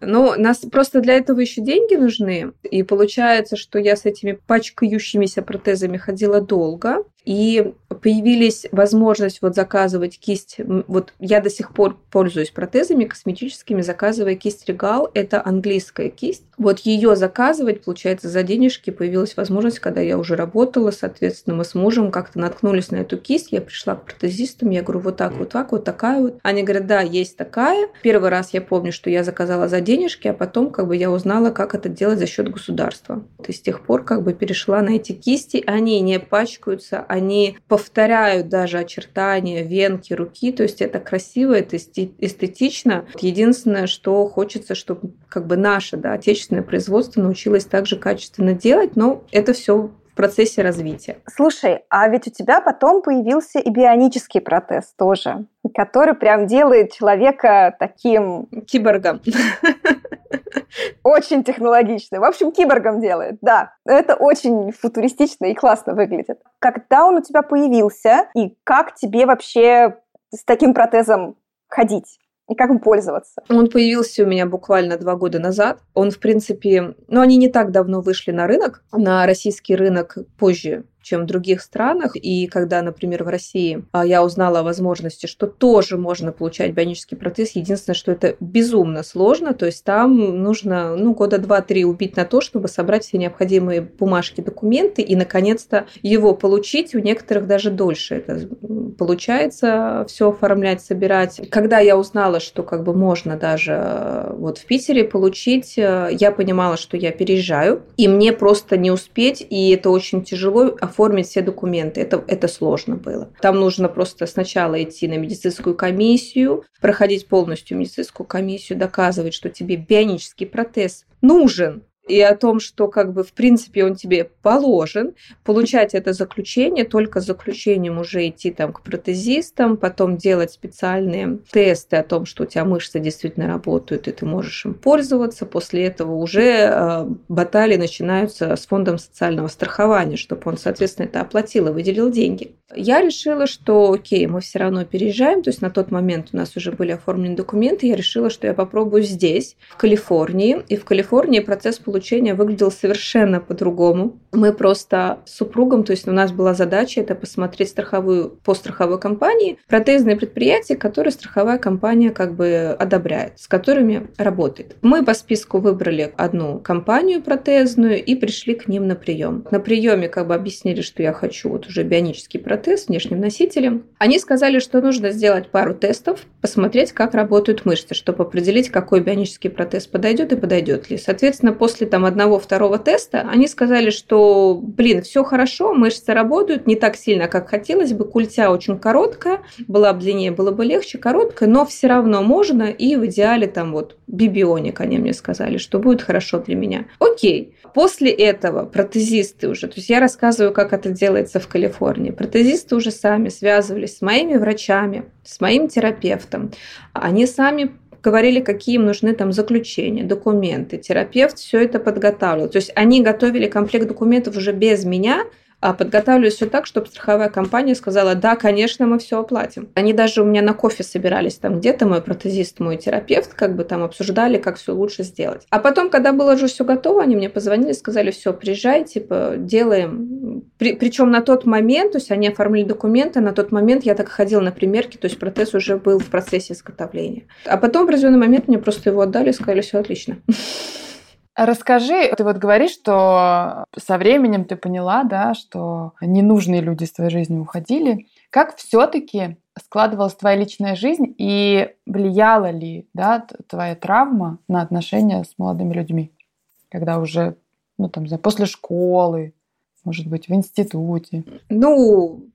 Ну, нас просто для этого еще деньги нужны. И получается, что я с этими пачкающимися протезами ходила долго. И появились возможность вот заказывать кисть. Вот я до сих пор пользуюсь протезами косметическими, заказывая кисть Регал. Это английская кисть. Вот ее заказывать, получается, за денежки появилась возможность, когда я уже работала, соответственно, мы с мужем как-то наткнулись на эту кисть. Я пришла к протезистам, я говорю, вот так, вот так, вот такая вот. Они говорят, да, есть такая. Первый раз я помню, что я заказала за денежки, а потом как бы я узнала, как это делать за счет государства. Есть с тех пор как бы перешла на эти кисти, они не пачкаются, они повторяют даже очертания венки руки, то есть это красиво, это эстетично. Единственное, что хочется, чтобы как бы наше да, отечественное производство научилось также качественно делать, но это все в процессе развития. Слушай, а ведь у тебя потом появился и бионический протез тоже, который прям делает человека таким... Киборгом. Очень технологично. В общем, киборгом делает, да. Это очень футуристично и классно выглядит. Когда он у тебя появился, и как тебе вообще с таким протезом ходить? и как им пользоваться? Он появился у меня буквально два года назад. Он, в принципе, ну, они не так давно вышли на рынок, на российский рынок позже чем в других странах. И когда, например, в России а, я узнала о возможности, что тоже можно получать бионический протез, единственное, что это безумно сложно, то есть там нужно ну, года два-три убить на то, чтобы собрать все необходимые бумажки, документы и, наконец-то, его получить. У некоторых даже дольше это получается все оформлять, собирать. Когда я узнала, что как бы можно даже э, вот в Питере получить, э, я понимала, что я переезжаю, и мне просто не успеть, и это очень тяжело, оформить все документы. Это, это сложно было. Там нужно просто сначала идти на медицинскую комиссию, проходить полностью медицинскую комиссию, доказывать, что тебе бионический протез нужен, и о том, что как бы в принципе он тебе положен, получать это заключение, только с заключением уже идти там к протезистам, потом делать специальные тесты о том, что у тебя мышцы действительно работают, и ты можешь им пользоваться. После этого уже э, баталии начинаются с фондом социального страхования, чтобы он, соответственно, это оплатил и выделил деньги. Я решила, что окей, мы все равно переезжаем, то есть на тот момент у нас уже были оформлены документы, я решила, что я попробую здесь, в Калифорнии, и в Калифорнии процесс получения выглядел совершенно по-другому. Мы просто с супругом, то есть у нас была задача это посмотреть страховую, по страховой компании, протезные предприятия, которые страховая компания как бы одобряет, с которыми работает. Мы по списку выбрали одну компанию протезную и пришли к ним на прием. На приеме как бы объяснили, что я хочу вот уже бионический протез с внешним носителем. Они сказали, что нужно сделать пару тестов, посмотреть, как работают мышцы, чтобы определить, какой бионический протез подойдет и подойдет ли. Соответственно, после после там одного-второго теста они сказали, что, блин, все хорошо, мышцы работают не так сильно, как хотелось бы, культя очень короткая, была бы длиннее, было бы легче, короткая, но все равно можно, и в идеале там вот бибионик, они мне сказали, что будет хорошо для меня. Окей. После этого протезисты уже, то есть я рассказываю, как это делается в Калифорнии, протезисты уже сами связывались с моими врачами, с моим терапевтом. Они сами говорили, какие им нужны там заключения, документы. Терапевт все это подготавливал. То есть они готовили комплект документов уже без меня, подготавливали все так, чтобы страховая компания сказала, да, конечно, мы все оплатим. Они даже у меня на кофе собирались там где-то, мой протезист, мой терапевт, как бы там обсуждали, как все лучше сделать. А потом, когда было уже все готово, они мне позвонили, сказали, все, приезжай, типа, делаем. При, причем на тот момент, то есть они оформили документы, на тот момент я так ходила на примерки, то есть протез уже был в процессе изготовления. А потом в определенный момент мне просто его отдали, сказали, все отлично. Расскажи, ты вот говоришь, что со временем ты поняла, да, что ненужные люди из твоей жизни уходили. Как все-таки складывалась твоя личная жизнь и влияла ли да, твоя травма на отношения с молодыми людьми, когда уже, ну там, после школы, может быть, в институте? Ну,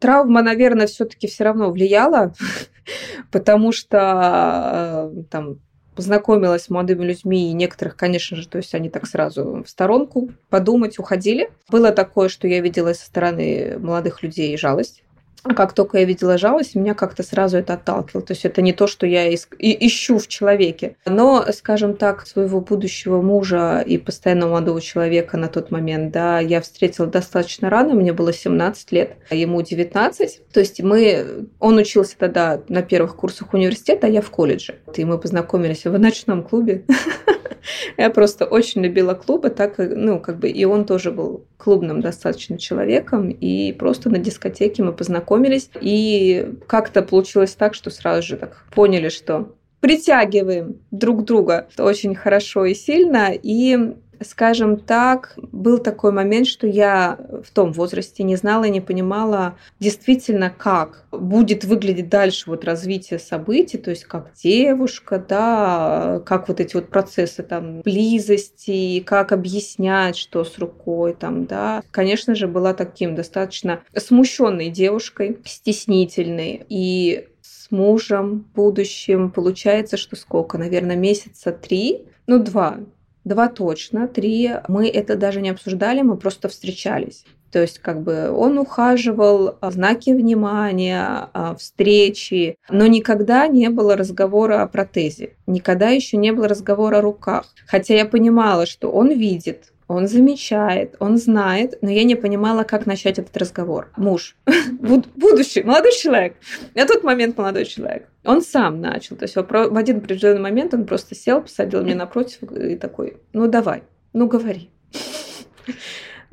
травма, наверное, все-таки все равно влияла, потому что э, там познакомилась с молодыми людьми, и некоторых, конечно же, то есть они так сразу в сторонку подумать, уходили. Было такое, что я видела со стороны молодых людей жалость как только я видела жалость, меня как-то сразу это отталкивало. То есть это не то, что я ищу в человеке. Но, скажем так, своего будущего мужа и постоянно молодого человека на тот момент, да, я встретила достаточно рано, мне было 17 лет, а ему 19. То есть мы, он учился тогда на первых курсах университета, а я в колледже. И мы познакомились в ночном клубе. Я просто очень любила клубы, так, ну, как бы, и он тоже был клубным достаточно человеком, и просто на дискотеке мы познакомились, и как-то получилось так, что сразу же так поняли, что притягиваем друг друга очень хорошо и сильно, и скажем так, был такой момент, что я в том возрасте не знала и не понимала действительно, как будет выглядеть дальше вот развитие событий, то есть как девушка, да, как вот эти вот процессы там близости, как объяснять, что с рукой там, да. Конечно же, была таким достаточно смущенной девушкой, стеснительной и с мужем будущим получается, что сколько, наверное, месяца три, ну два, Два точно, три мы это даже не обсуждали, мы просто встречались. То есть как бы он ухаживал, а, знаки внимания, а, встречи, но никогда не было разговора о протезе, никогда еще не было разговора о руках. Хотя я понимала, что он видит, он замечает, он знает, но я не понимала, как начать этот разговор. Муж, будущий, молодой человек, на тот момент молодой человек, он сам начал. То есть в один определенный момент он просто сел, посадил меня напротив и такой, ну давай, ну говори.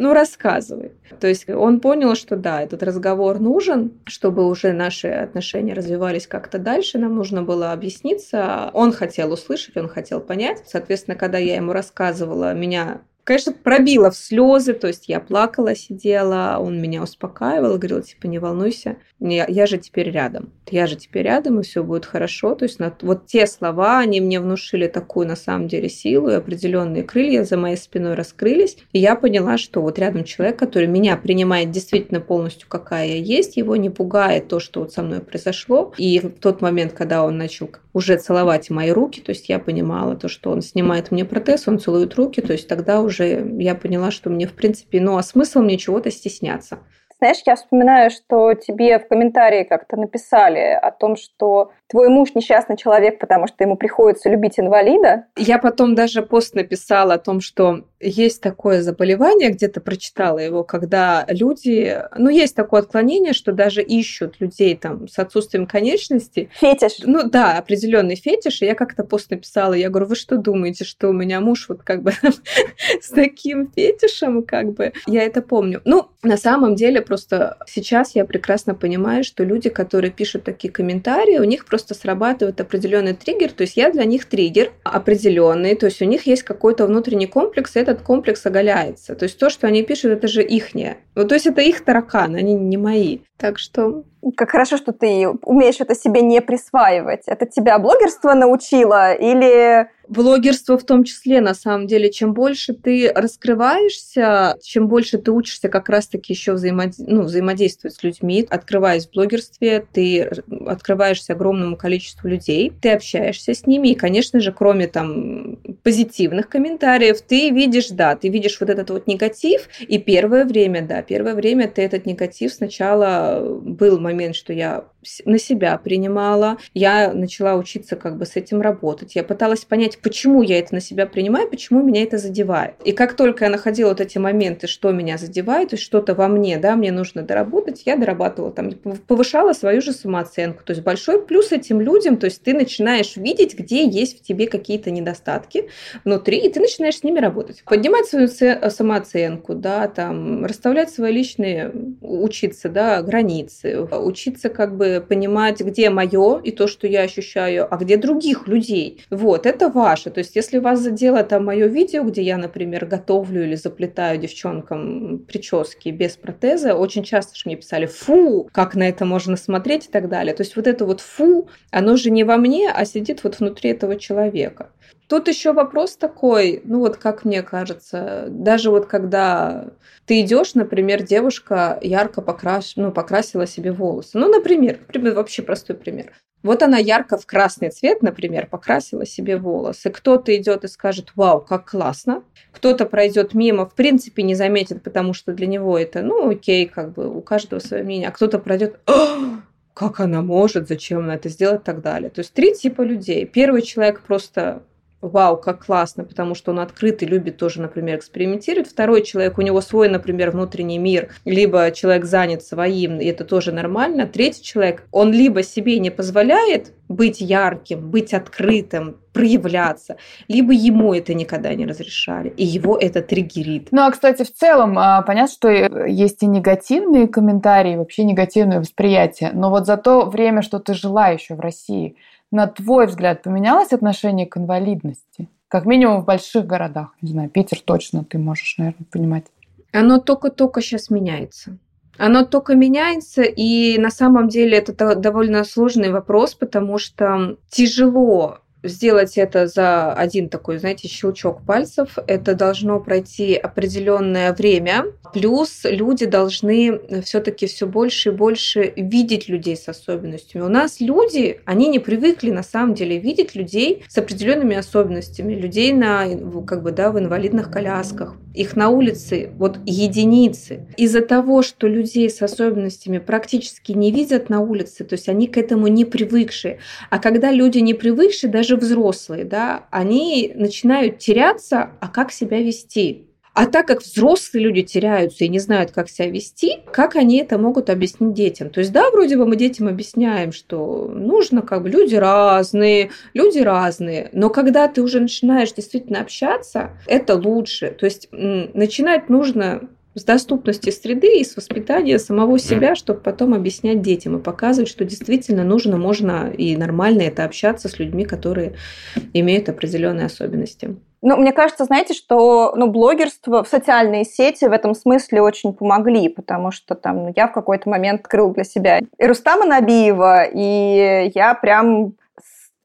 Ну, рассказывай. То есть он понял, что да, этот разговор нужен, чтобы уже наши отношения развивались как-то дальше, нам нужно было объясниться. Он хотел услышать, он хотел понять. Соответственно, когда я ему рассказывала, меня конечно, пробила в слезы, то есть я плакала, сидела, он меня успокаивал, говорил, типа, не волнуйся, я, я же теперь рядом, я же теперь рядом, и все будет хорошо. То есть вот те слова, они мне внушили такую, на самом деле, силу, и определенные крылья за моей спиной раскрылись, и я поняла, что вот рядом человек, который меня принимает действительно полностью, какая я есть, его не пугает то, что вот со мной произошло, и в тот момент, когда он начал уже целовать мои руки, то есть я понимала то, что он снимает мне протез, он целует руки, то есть тогда уже уже я поняла, что мне, в принципе, ну, а смысл мне чего-то стесняться. Знаешь, я вспоминаю, что тебе в комментарии как-то написали о том, что твой муж несчастный человек, потому что ему приходится любить инвалида. Я потом даже пост написала о том, что есть такое заболевание, где-то прочитала его, когда люди, ну, есть такое отклонение, что даже ищут людей там с отсутствием конечности. Фетиш. Ну да, определенный фетиш. И я как-то пост написала, я говорю, вы что думаете, что у меня муж вот как бы с таким фетишем, как бы, я это помню. Ну, на самом деле, просто сейчас я прекрасно понимаю, что люди, которые пишут такие комментарии, у них просто срабатывает определенный триггер, то есть я для них триггер определенный, то есть у них есть какой-то внутренний комплекс, и этот комплекс оголяется. То есть то, что они пишут, это же ихнее. Ну, то есть это их тараканы, они не мои. Так что как хорошо, что ты умеешь это себе не присваивать. Это тебя блогерство научило или... Блогерство в том числе, на самом деле. Чем больше ты раскрываешься, чем больше ты учишься как раз-таки еще взаимод... ну, взаимодействовать с людьми, открываясь в блогерстве, ты открываешься огромному количеству людей, ты общаешься с ними, и, конечно же, кроме там позитивных комментариев, ты видишь, да, ты видишь вот этот вот негатив, и первое время, да, первое время ты этот негатив сначала был момент, что я на себя принимала, я начала учиться как бы с этим работать, я пыталась понять, почему я это на себя принимаю, почему меня это задевает. И как только я находила вот эти моменты, что меня задевает, то что-то во мне, да, мне нужно доработать, я дорабатывала там, повышала свою же самооценку. То есть большой плюс этим людям, то есть ты начинаешь видеть, где есть в тебе какие-то недостатки внутри, и ты начинаешь с ними работать. Поднимать свою самооценку, да, там, расставлять свои личные, учиться, да, границы, учиться как бы понимать, где мое и то, что я ощущаю, а где других людей. Вот, это ваше. То есть, если вас задело там мое видео, где я, например, готовлю или заплетаю девчонкам прически без протеза, очень часто же мне писали, фу, как на это можно смотреть и так далее. То есть, вот это вот фу, оно же не во мне, а сидит вот внутри этого человека. Тут еще вопрос такой, ну вот как мне кажется, даже вот когда ты идешь, например, девушка ярко покрас... ну, покрасила себе волосы. Ну, например, вообще простой пример. Вот она ярко в красный цвет, например, покрасила себе волосы. Кто-то идет и скажет, вау, как классно. Кто-то пройдет мимо, в принципе, не заметит, потому что для него это, ну, окей, как бы у каждого свое мнение. А кто-то пройдет, как она может, зачем она это сделать и так далее. То есть три типа людей. Первый человек просто вау, как классно, потому что он открытый, любит тоже, например, экспериментировать. Второй человек, у него свой, например, внутренний мир, либо человек занят своим, и это тоже нормально. Третий человек, он либо себе не позволяет быть ярким, быть открытым, проявляться, либо ему это никогда не разрешали, и его это триггерит. Ну, а, кстати, в целом, а, понятно, что есть и негативные комментарии, вообще негативное восприятие, но вот за то время, что ты жила еще в России – на твой взгляд, поменялось отношение к инвалидности? Как минимум в больших городах. Не знаю, Питер точно ты можешь, наверное, понимать. Оно только-только сейчас меняется. Оно только меняется, и на самом деле это довольно сложный вопрос, потому что тяжело сделать это за один такой, знаете, щелчок пальцев. Это должно пройти определенное время. Плюс люди должны все-таки все больше и больше видеть людей с особенностями. У нас люди, они не привыкли на самом деле видеть людей с определенными особенностями, людей на, как бы, да, в инвалидных колясках, Их на улице вот единицы. Из-за того, что людей с особенностями практически не видят на улице, то есть они к этому не привыкшие. А когда люди не привыкшие, даже взрослые, да, они начинают теряться, а как себя вести? А так как взрослые люди теряются и не знают, как себя вести, как они это могут объяснить детям? То есть, да, вроде бы мы детям объясняем, что нужно, как бы, люди разные, люди разные, но когда ты уже начинаешь действительно общаться, это лучше. То есть, начинать нужно с доступности среды и с воспитания самого себя, чтобы потом объяснять детям и показывать, что действительно нужно, можно и нормально это общаться с людьми, которые имеют определенные особенности. Ну, мне кажется, знаете, что ну, блогерство в социальные сети в этом смысле очень помогли, потому что там ну, я в какой-то момент открыл для себя и Рустама Набиева, и я прям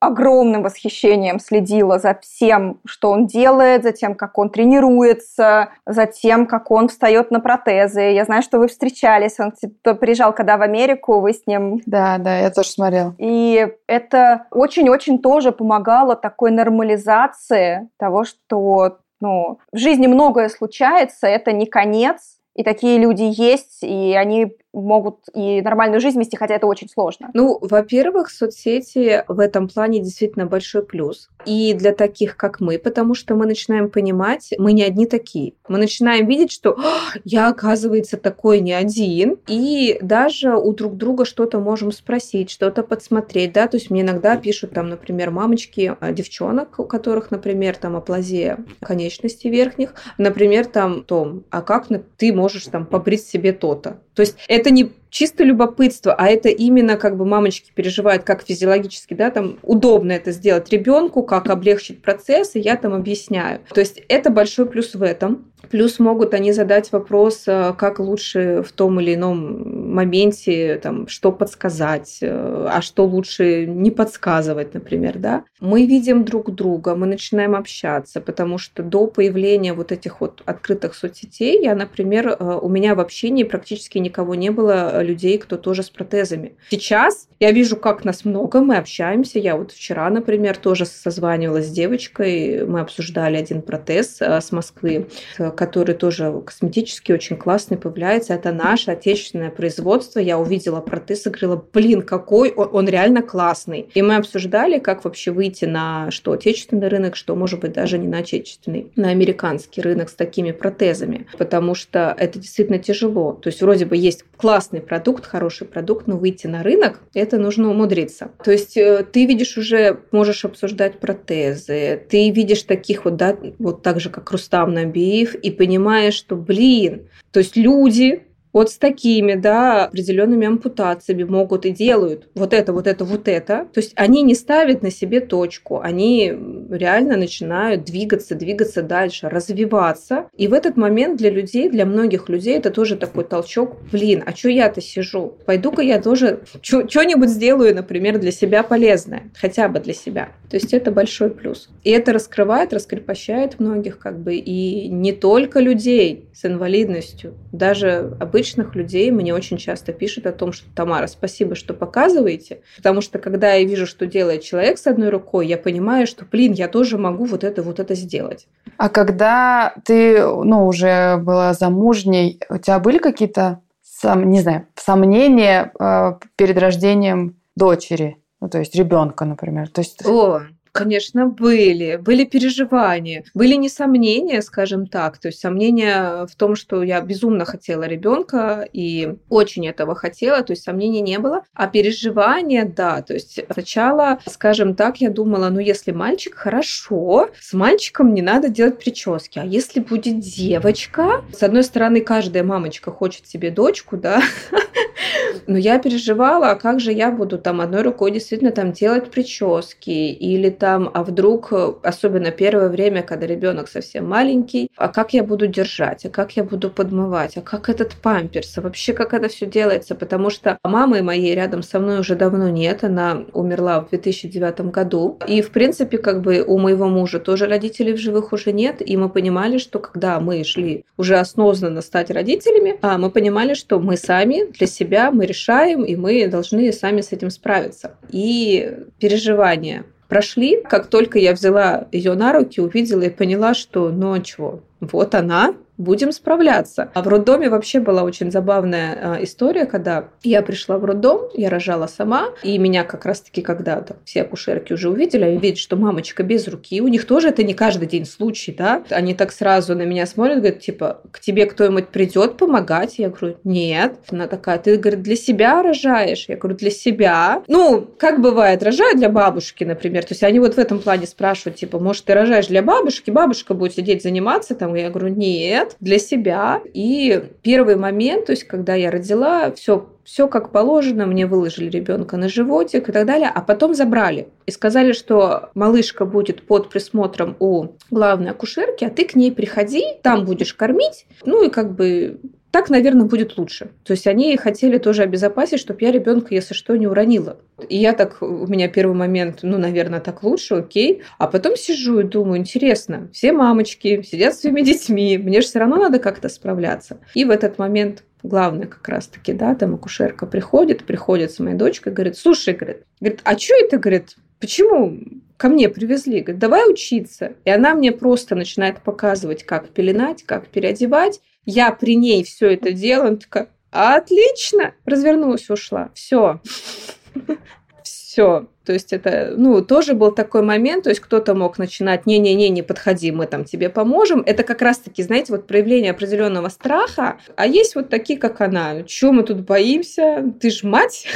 огромным восхищением следила за всем, что он делает, за тем, как он тренируется, за тем, как он встает на протезы. Я знаю, что вы встречались, он приезжал когда в Америку, вы с ним... Да, да, я тоже смотрела. И это очень-очень тоже помогало такой нормализации того, что ну, в жизни многое случается, это не конец, и такие люди есть, и они могут и нормальную жизнь вести, хотя это очень сложно? Ну, во-первых, соцсети в этом плане действительно большой плюс. И для таких, как мы, потому что мы начинаем понимать, мы не одни такие. Мы начинаем видеть, что я, оказывается, такой не один. И даже у друг друга что-то можем спросить, что-то подсмотреть. Да? То есть мне иногда пишут там, например, мамочки а, девчонок, у которых, например, там аплазия конечностей верхних. Например, там, Том, а как ты можешь там побрить себе то-то? То есть это не чисто любопытство, а это именно как бы мамочки переживают, как физиологически, да, там удобно это сделать ребенку, как облегчить процесс, и я там объясняю. То есть это большой плюс в этом. Плюс могут они задать вопрос, э, как лучше в том или ином моменте, там, что подсказать, э, а что лучше не подсказывать, например, да. Мы видим друг друга, мы начинаем общаться, потому что до появления вот этих вот открытых соцсетей я, например, э, у меня в общении практически никого не было людей, кто тоже с протезами. Сейчас я вижу, как нас много, мы общаемся. Я вот вчера, например, тоже созванивалась с девочкой, мы обсуждали один протез э, с Москвы, который тоже косметически очень классный появляется. Это наше отечественное производство. Я увидела протез и говорила, блин, какой он, он реально классный. И мы обсуждали, как вообще выйти на что отечественный рынок, что может быть даже не на отечественный, на американский рынок с такими протезами, потому что это действительно тяжело. То есть вроде бы есть классный продукт, продукт, хороший продукт, но выйти на рынок, это нужно умудриться. То есть э, ты видишь уже, можешь обсуждать протезы, ты видишь таких вот, да, вот так же, как Рустам Набиев, и понимаешь, что, блин, то есть люди вот с такими, да, определенными ампутациями могут и делают вот это, вот это, вот это. То есть они не ставят на себе точку, они реально начинают двигаться, двигаться дальше, развиваться. И в этот момент для людей, для многих людей это тоже такой толчок, блин, а что я-то сижу? Пойду-ка я тоже что-нибудь сделаю, например, для себя полезное, хотя бы для себя. То есть это большой плюс. И это раскрывает, раскрепощает многих как бы и не только людей с инвалидностью, даже обычных обычных людей мне очень часто пишут о том, что Тамара, спасибо, что показываете, потому что когда я вижу, что делает человек с одной рукой, я понимаю, что, блин, я тоже могу вот это, вот это сделать. А когда ты, ну, уже была замужней, у тебя были какие-то, сом, не знаю, сомнения э, перед рождением дочери? Ну, то есть ребенка, например. То есть... О, Конечно, были. Были переживания, были не сомнения, скажем так. То есть сомнения в том, что я безумно хотела ребенка и очень этого хотела, то есть сомнений не было. А переживания, да. То есть сначала, скажем так, я думала, ну если мальчик, хорошо, с мальчиком не надо делать прически. А если будет девочка, с одной стороны, каждая мамочка хочет себе дочку, да, но я переживала, а как же я буду там одной рукой действительно там делать прически или там, а вдруг, особенно первое время, когда ребенок совсем маленький, а как я буду держать, а как я буду подмывать, а как этот памперс, а вообще как это все делается, потому что мамы моей рядом со мной уже давно нет, она умерла в 2009 году, и в принципе как бы у моего мужа тоже родителей в живых уже нет, и мы понимали, что когда мы шли уже осознанно стать родителями, а мы понимали, что мы сами для себя мы решаем, и мы должны сами с этим справиться. И переживания прошли. Как только я взяла ее на руки, увидела и поняла, что ну а чего, вот она, будем справляться. А в роддоме вообще была очень забавная а, история, когда я пришла в роддом, я рожала сама, и меня как раз-таки когда-то все акушерки уже увидели, они видят, что мамочка без руки, у них тоже это не каждый день случай, да, они так сразу на меня смотрят, говорят, типа, к тебе кто-нибудь придет помогать? Я говорю, нет. Она такая, ты, говорит, для себя рожаешь? Я говорю, для себя. Ну, как бывает, рожаю для бабушки, например, то есть они вот в этом плане спрашивают, типа, может, ты рожаешь для бабушки, бабушка будет сидеть заниматься там, я говорю, нет, лет для себя. И первый момент, то есть когда я родила, все все как положено, мне выложили ребенка на животик и так далее, а потом забрали и сказали, что малышка будет под присмотром у главной акушерки, а ты к ней приходи, там будешь кормить, ну и как бы так, наверное, будет лучше. То есть они хотели тоже обезопасить, чтобы я ребенка, если что, не уронила. И я так, у меня первый момент, ну, наверное, так лучше, окей. А потом сижу и думаю, интересно, все мамочки сидят с своими детьми, мне же все равно надо как-то справляться. И в этот момент главное как раз-таки, да, там акушерка приходит, приходит с моей дочкой, говорит, слушай, говорит, говорит а что это, говорит, почему ко мне привезли, говорит, давай учиться. И она мне просто начинает показывать, как пеленать, как переодевать. Я при ней все это делаю, она такая, отлично, развернулась, ушла. Все. Все. То есть это, ну, тоже был такой момент, то есть кто-то мог начинать, не-не-не, не подходи, мы там тебе поможем. Это как раз-таки, знаете, вот проявление определенного страха, а есть вот такие, как она. Чего мы тут боимся? Ты ж мать?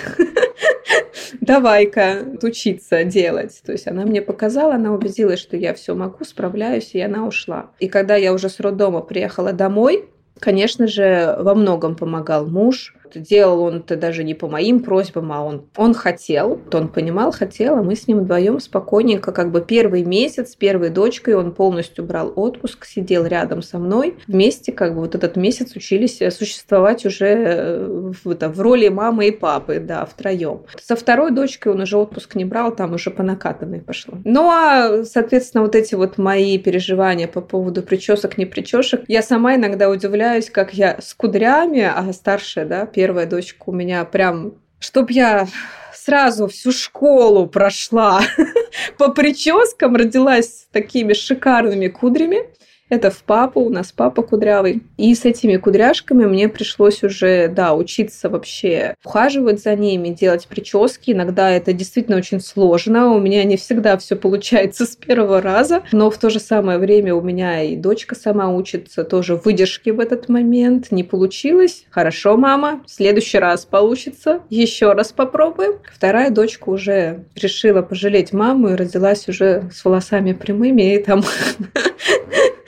Давай-ка учиться делать. То есть она мне показала, она убедилась, что я все могу, справляюсь, и она ушла. И когда я уже с роддома приехала домой, Конечно же, во многом помогал муж. Делал он это даже не по моим просьбам, а он, он хотел, то он понимал, хотел, а мы с ним вдвоем спокойненько, как бы первый месяц, первой дочкой он полностью брал отпуск, сидел рядом со мной. Вместе как бы вот этот месяц учились существовать уже э, в, это, в роли мамы и папы, да, втроем. Со второй дочкой он уже отпуск не брал, там уже по накатанной пошло. Ну а, соответственно, вот эти вот мои переживания по поводу причесок, не причесок, я сама иногда удивляюсь, как я с кудрями, а старшая, да, первая дочка у меня прям, чтоб я сразу всю школу прошла по прическам, родилась с такими шикарными кудрями. Это в папу, у нас папа кудрявый. И с этими кудряшками мне пришлось уже, да, учиться вообще ухаживать за ними, делать прически. Иногда это действительно очень сложно. У меня не всегда все получается с первого раза. Но в то же самое время у меня и дочка сама учится тоже выдержки в этот момент. Не получилось. Хорошо, мама. В следующий раз получится. Еще раз попробуем. Вторая дочка уже решила пожалеть маму и родилась уже с волосами прямыми и там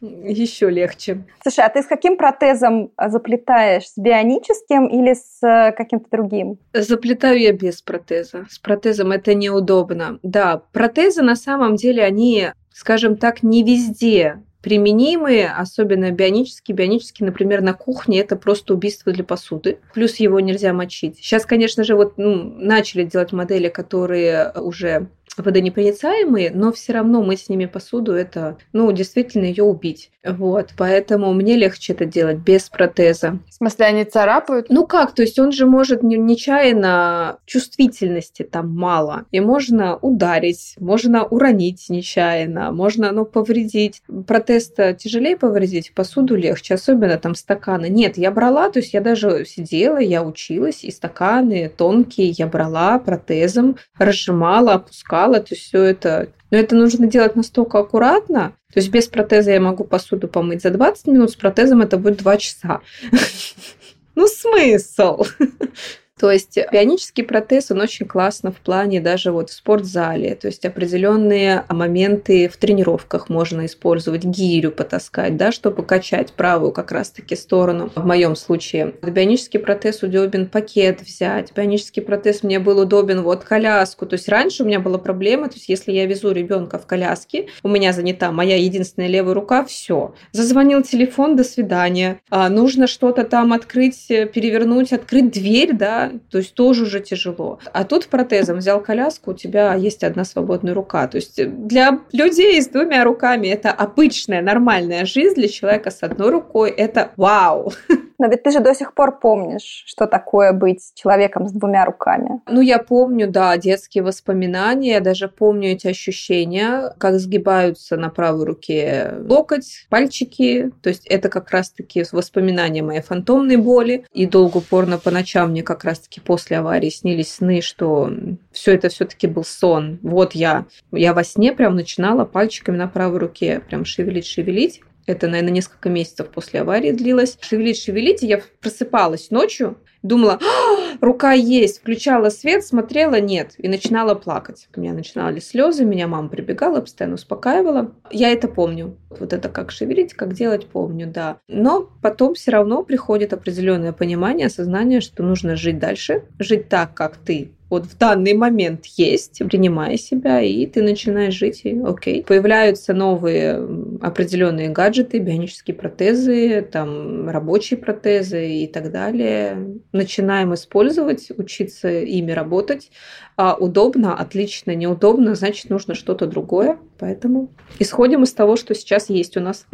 еще легче. Слушай, а ты с каким протезом заплетаешь? С бионическим или с э, каким-то другим? Заплетаю я без протеза. С протезом это неудобно. Да, протезы на самом деле, они, скажем так, не везде применимые, особенно бионические. Бионические, например, на кухне это просто убийство для посуды. Плюс его нельзя мочить. Сейчас, конечно же, вот ну, начали делать модели, которые уже водонепроницаемые, но все равно мы с ними посуду это, ну, действительно ее убить. Вот, поэтому мне легче это делать без протеза. В смысле, они царапают? Ну как, то есть он же может не, нечаянно, чувствительности там мало, и можно ударить, можно уронить нечаянно, можно, ну, повредить. Протез-то тяжелее повредить, посуду легче, особенно там стаканы. Нет, я брала, то есть я даже сидела, я училась, и стаканы тонкие я брала протезом, разжимала, опускала, то есть все это но это нужно делать настолько аккуратно. То есть без протеза я могу посуду помыть за 20 минут, с протезом это будет 2 часа. Ну смысл? То есть бионический протез, он очень классно в плане даже вот в спортзале. То есть определенные моменты в тренировках можно использовать, гирю потаскать, да, чтобы качать правую как раз-таки сторону. В моем случае бионический протез удобен пакет взять. Бионический протез мне был удобен вот коляску. То есть раньше у меня была проблема, то есть если я везу ребенка в коляске, у меня занята моя единственная левая рука, все. Зазвонил телефон, до свидания. А, нужно что-то там открыть, перевернуть, открыть дверь, да, да, то есть тоже уже тяжело. А тут протезом взял коляску, у тебя есть одна свободная рука. То есть для людей с двумя руками это обычная, нормальная жизнь, для человека с одной рукой это вау. Но ведь ты же до сих пор помнишь, что такое быть человеком с двумя руками. Ну, я помню, да, детские воспоминания, я даже помню эти ощущения, как сгибаются на правой руке локоть, пальчики. То есть это как раз-таки воспоминания моей фантомной боли. И долго упорно по ночам мне как раз-таки после аварии снились сны, что все это все-таки был сон. Вот я. Я во сне прям начинала пальчиками на правой руке прям шевелить-шевелить. Это, наверное, несколько месяцев после аварии длилось. Шевелить, шевелить. И я просыпалась ночью, думала, а, рука есть, включала свет, смотрела, нет, и начинала плакать. У меня начинали слезы, меня мама прибегала, постоянно успокаивала. Я это помню. Вот это как шевелить, как делать, помню, да. Но потом все равно приходит определенное понимание, осознание, что нужно жить дальше, жить так, как ты вот в данный момент есть, принимая себя, и ты начинаешь жить, и окей. Появляются новые определенные гаджеты, бионические протезы, там рабочие протезы и так далее. Начинаем использовать, учиться ими работать. А удобно, отлично, неудобно, значит, нужно что-то другое. Поэтому исходим из того, что сейчас есть у нас.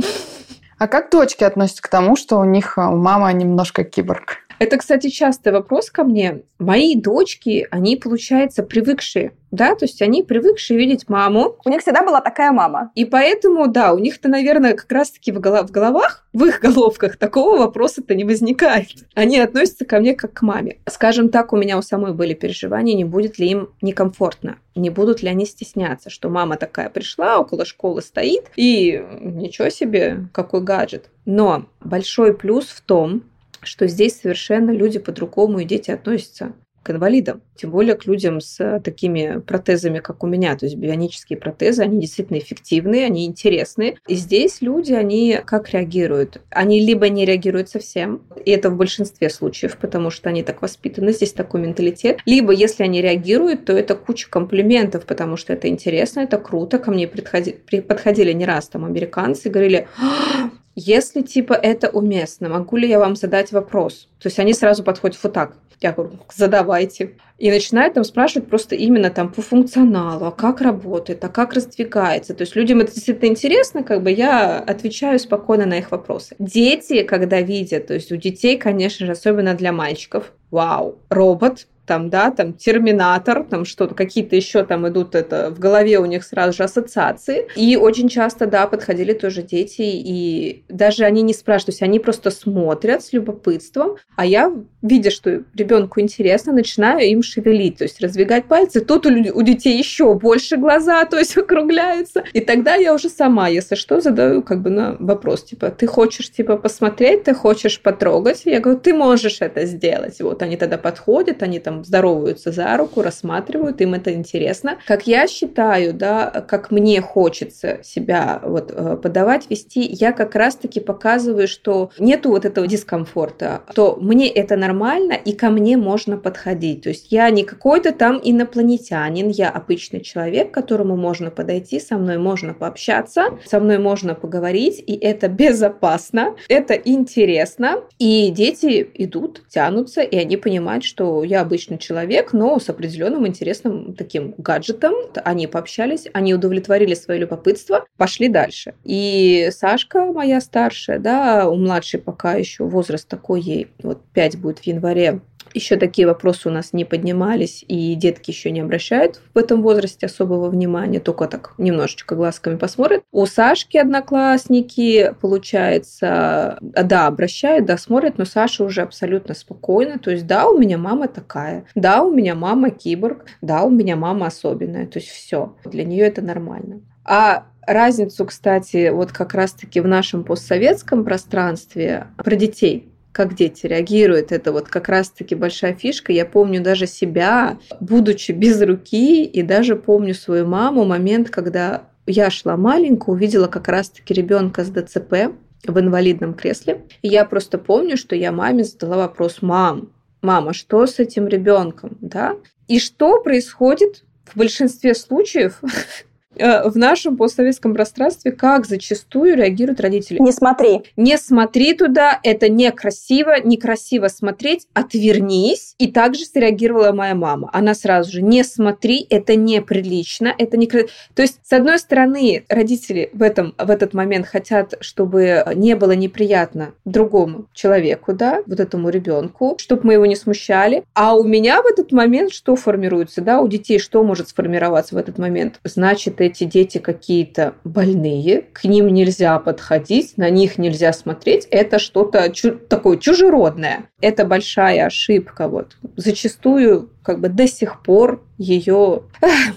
А как дочки относятся к тому, что у них у мамы немножко киборг? Это, кстати, частый вопрос ко мне. Мои дочки, они, получается, привыкшие, да, то есть они привыкшие видеть маму. У них всегда была такая мама. И поэтому, да, у них-то, наверное, как раз-таки в, голов- в головах, в их головках такого вопроса-то не возникает. Они относятся ко мне как к маме. Скажем так, у меня у самой были переживания, не будет ли им некомфортно, не будут ли они стесняться, что мама такая пришла, около школы стоит, и ничего себе, какой гаджет. Но большой плюс в том, что здесь совершенно люди по-другому и дети относятся к инвалидам, тем более к людям с такими протезами, как у меня. То есть бионические протезы, они действительно эффективные, они интересные. И здесь люди, они как реагируют? Они либо не реагируют совсем, и это в большинстве случаев, потому что они так воспитаны, здесь такой менталитет. Либо, если они реагируют, то это куча комплиментов, потому что это интересно, это круто. Ко мне подходили не раз там американцы говорили, «А, если типа это уместно, могу ли я вам задать вопрос? То есть они сразу подходят вот так. Я говорю, задавайте. И начинают там спрашивать просто именно там по функционалу, а как работает, а как раздвигается. То есть людям это действительно интересно, как бы я отвечаю спокойно на их вопросы. Дети, когда видят, то есть у детей, конечно же, особенно для мальчиков, вау, робот, там, да, там Терминатор, там что-то, какие-то еще там идут, это в голове у них сразу же ассоциации. И очень часто, да, подходили тоже дети, и даже они не спрашивают, то есть они просто смотрят с любопытством, а я, видя, что ребенку интересно, начинаю им шевелить, то есть раздвигать пальцы. Тут у, у детей еще больше глаза, то есть округляются. И тогда я уже сама, если что, задаю как бы на вопрос, типа, ты хочешь, типа, посмотреть, ты хочешь потрогать? Я говорю, ты можешь это сделать. Вот они тогда подходят, они там там здороваются за руку, рассматривают, им это интересно. Как я считаю, да, как мне хочется себя вот э, подавать, вести, я как раз-таки показываю, что нету вот этого дискомфорта, что мне это нормально и ко мне можно подходить. То есть я не какой-то там инопланетянин, я обычный человек, к которому можно подойти, со мной можно пообщаться, со мной можно поговорить, и это безопасно, это интересно, и дети идут, тянутся, и они понимают, что я обычный обычный человек, но с определенным интересным таким гаджетом. Они пообщались, они удовлетворили свое любопытство, пошли дальше. И Сашка, моя старшая, да, у младшей пока еще возраст такой ей, вот 5 будет в январе, еще такие вопросы у нас не поднимались, и детки еще не обращают в этом возрасте особого внимания, только так немножечко глазками посмотрят. У Сашки одноклассники, получается, да, обращают, да, смотрят, но Саша уже абсолютно спокойно. То есть, да, у меня мама такая, да, у меня мама киборг, да, у меня мама особенная. То есть, все. Для нее это нормально. А разницу, кстати, вот как раз-таки в нашем постсоветском пространстве про детей как дети реагируют. Это вот как раз-таки большая фишка. Я помню даже себя, будучи без руки, и даже помню свою маму, момент, когда я шла маленькая, увидела как раз-таки ребенка с ДЦП в инвалидном кресле. И я просто помню, что я маме задала вопрос, мам, мама, что с этим ребенком, да? И что происходит в большинстве случаев? э, в нашем постсоветском пространстве, как зачастую реагируют родители. Не смотри. Не смотри туда, это некрасиво, некрасиво смотреть, отвернись. И также среагировала моя мама. Она сразу же, не смотри, это неприлично, это не... То есть, с одной стороны, родители в, этом, в этот момент хотят, чтобы не было неприятно другому человеку, да, вот этому ребенку, чтобы мы его не смущали. А у меня в этот момент что формируется, да, у детей что может сформироваться в этот момент? Значит, эти дети какие-то больные, к ним нельзя подходить, на них нельзя смотреть, это что-то чу- такое чужеродное. Это большая ошибка. Вот. Зачастую как бы до сих пор ее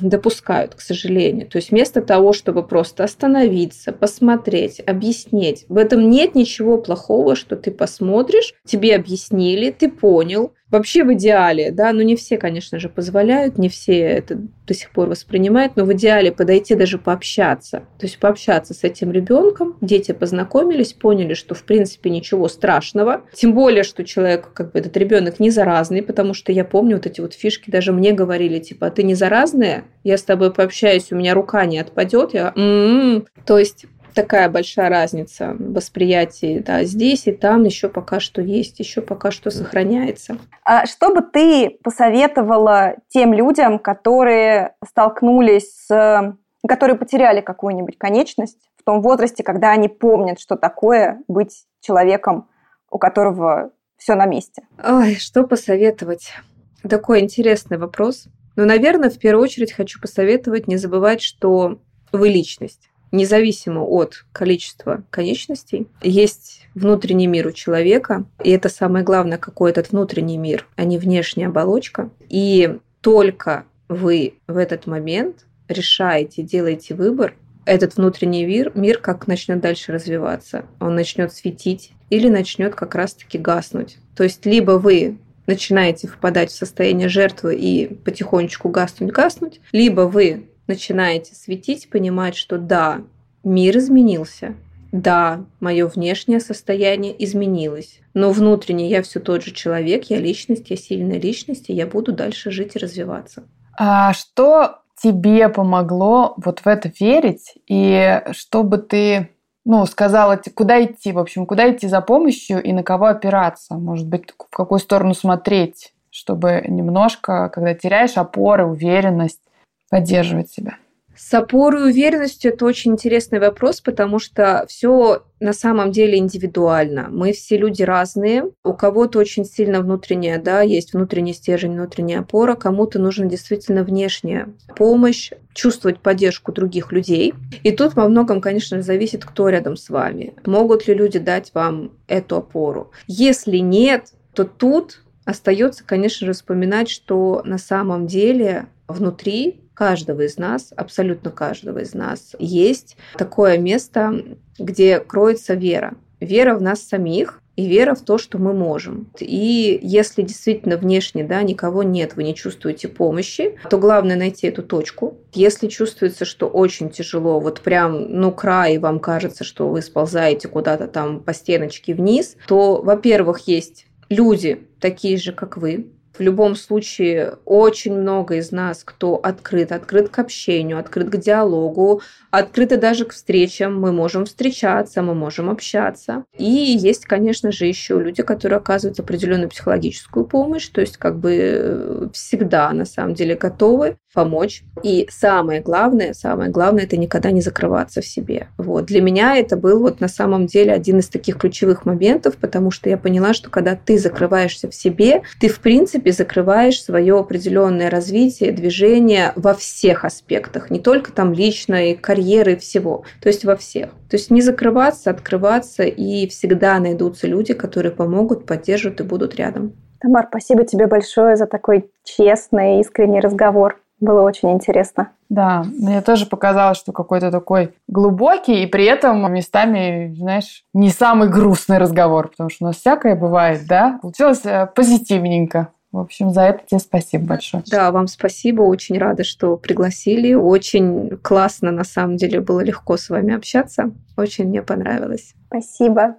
допускают, к сожалению. То есть вместо того, чтобы просто остановиться, посмотреть, объяснить, в этом нет ничего плохого, что ты посмотришь, тебе объяснили, ты понял. Вообще в идеале, да, ну не все, конечно же, позволяют, не все это до сих пор воспринимают, но в идеале подойти даже пообщаться. То есть пообщаться с этим ребенком, дети познакомились, поняли, что в принципе ничего страшного. Тем более, что человек, как бы этот ребенок не заразный, потому что я помню вот эти вот фишки, даже мне говорили, типа, «А ты не заразная, я с тобой пообщаюсь, у меня рука не отпадет, я, м-м-м. то есть такая большая разница в восприятии, да, здесь и там еще пока что есть, еще пока что сохраняется. А что бы ты посоветовала тем людям, которые столкнулись с, которые потеряли какую-нибудь конечность в том возрасте, когда они помнят, что такое быть человеком, у которого все на месте? Ой, что посоветовать? Такой интересный вопрос. Но, наверное, в первую очередь хочу посоветовать не забывать, что вы личность. Независимо от количества конечностей, есть внутренний мир у человека, и это самое главное, какой этот внутренний мир, а не внешняя оболочка. И только вы в этот момент решаете, делаете выбор, этот внутренний мир, мир как начнет дальше развиваться. Он начнет светить или начнет как раз-таки гаснуть. То есть либо вы начинаете впадать в состояние жертвы и потихонечку гаснуть-гаснуть, либо вы начинаете светить, понимать, что да, мир изменился, да, мое внешнее состояние изменилось, но внутренне я все тот же человек, я личность, я сильная личность, и я буду дальше жить и развиваться. А что тебе помогло вот в это верить, и чтобы ты ну, сказала, куда идти, в общем, куда идти за помощью и на кого опираться, может быть, в какую сторону смотреть, чтобы немножко, когда теряешь опоры, уверенность, поддерживать себя. С опорой и уверенностью это очень интересный вопрос, потому что все на самом деле индивидуально. Мы все люди разные. У кого-то очень сильно внутренняя, да, есть внутренний стержень, внутренняя опора. Кому-то нужна действительно внешняя помощь, чувствовать поддержку других людей. И тут во многом, конечно, зависит, кто рядом с вами. Могут ли люди дать вам эту опору? Если нет, то тут остается, конечно же, вспоминать, что на самом деле внутри каждого из нас, абсолютно каждого из нас, есть такое место, где кроется вера. Вера в нас самих, и вера в то, что мы можем. И если действительно внешне да, никого нет, вы не чувствуете помощи, то главное найти эту точку. Если чувствуется, что очень тяжело, вот прям, ну, край, вам кажется, что вы сползаете куда-то там по стеночке вниз, то, во-первых, есть люди такие же, как вы, в любом случае, очень много из нас, кто открыт, открыт к общению, открыт к диалогу, открыты даже к встречам. Мы можем встречаться, мы можем общаться. И есть, конечно же, еще люди, которые оказывают определенную психологическую помощь, то есть как бы э, всегда на самом деле готовы помочь. И самое главное, самое главное, это никогда не закрываться в себе. Вот. Для меня это был вот на самом деле один из таких ключевых моментов, потому что я поняла, что когда ты закрываешься в себе, ты в принципе закрываешь свое определенное развитие, движение во всех аспектах, не только там личной, карьеры, всего, то есть во всех. То есть не закрываться, открываться, и всегда найдутся люди, которые помогут, поддержат и будут рядом. Тамар, спасибо тебе большое за такой честный, искренний разговор. Было очень интересно. Да, мне тоже показалось, что какой-то такой глубокий и при этом местами, знаешь, не самый грустный разговор, потому что у нас всякое бывает, да? Получилось э, позитивненько. В общем, за это тебе спасибо большое. Да, вам спасибо. Очень рада, что пригласили. Очень классно, на самом деле, было легко с вами общаться. Очень мне понравилось. Спасибо.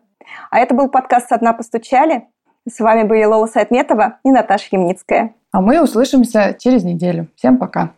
А это был подкаст «Со дна постучали». С вами были Лола Сайтметова и Наташа Ямницкая. А мы услышимся через неделю. Всем пока.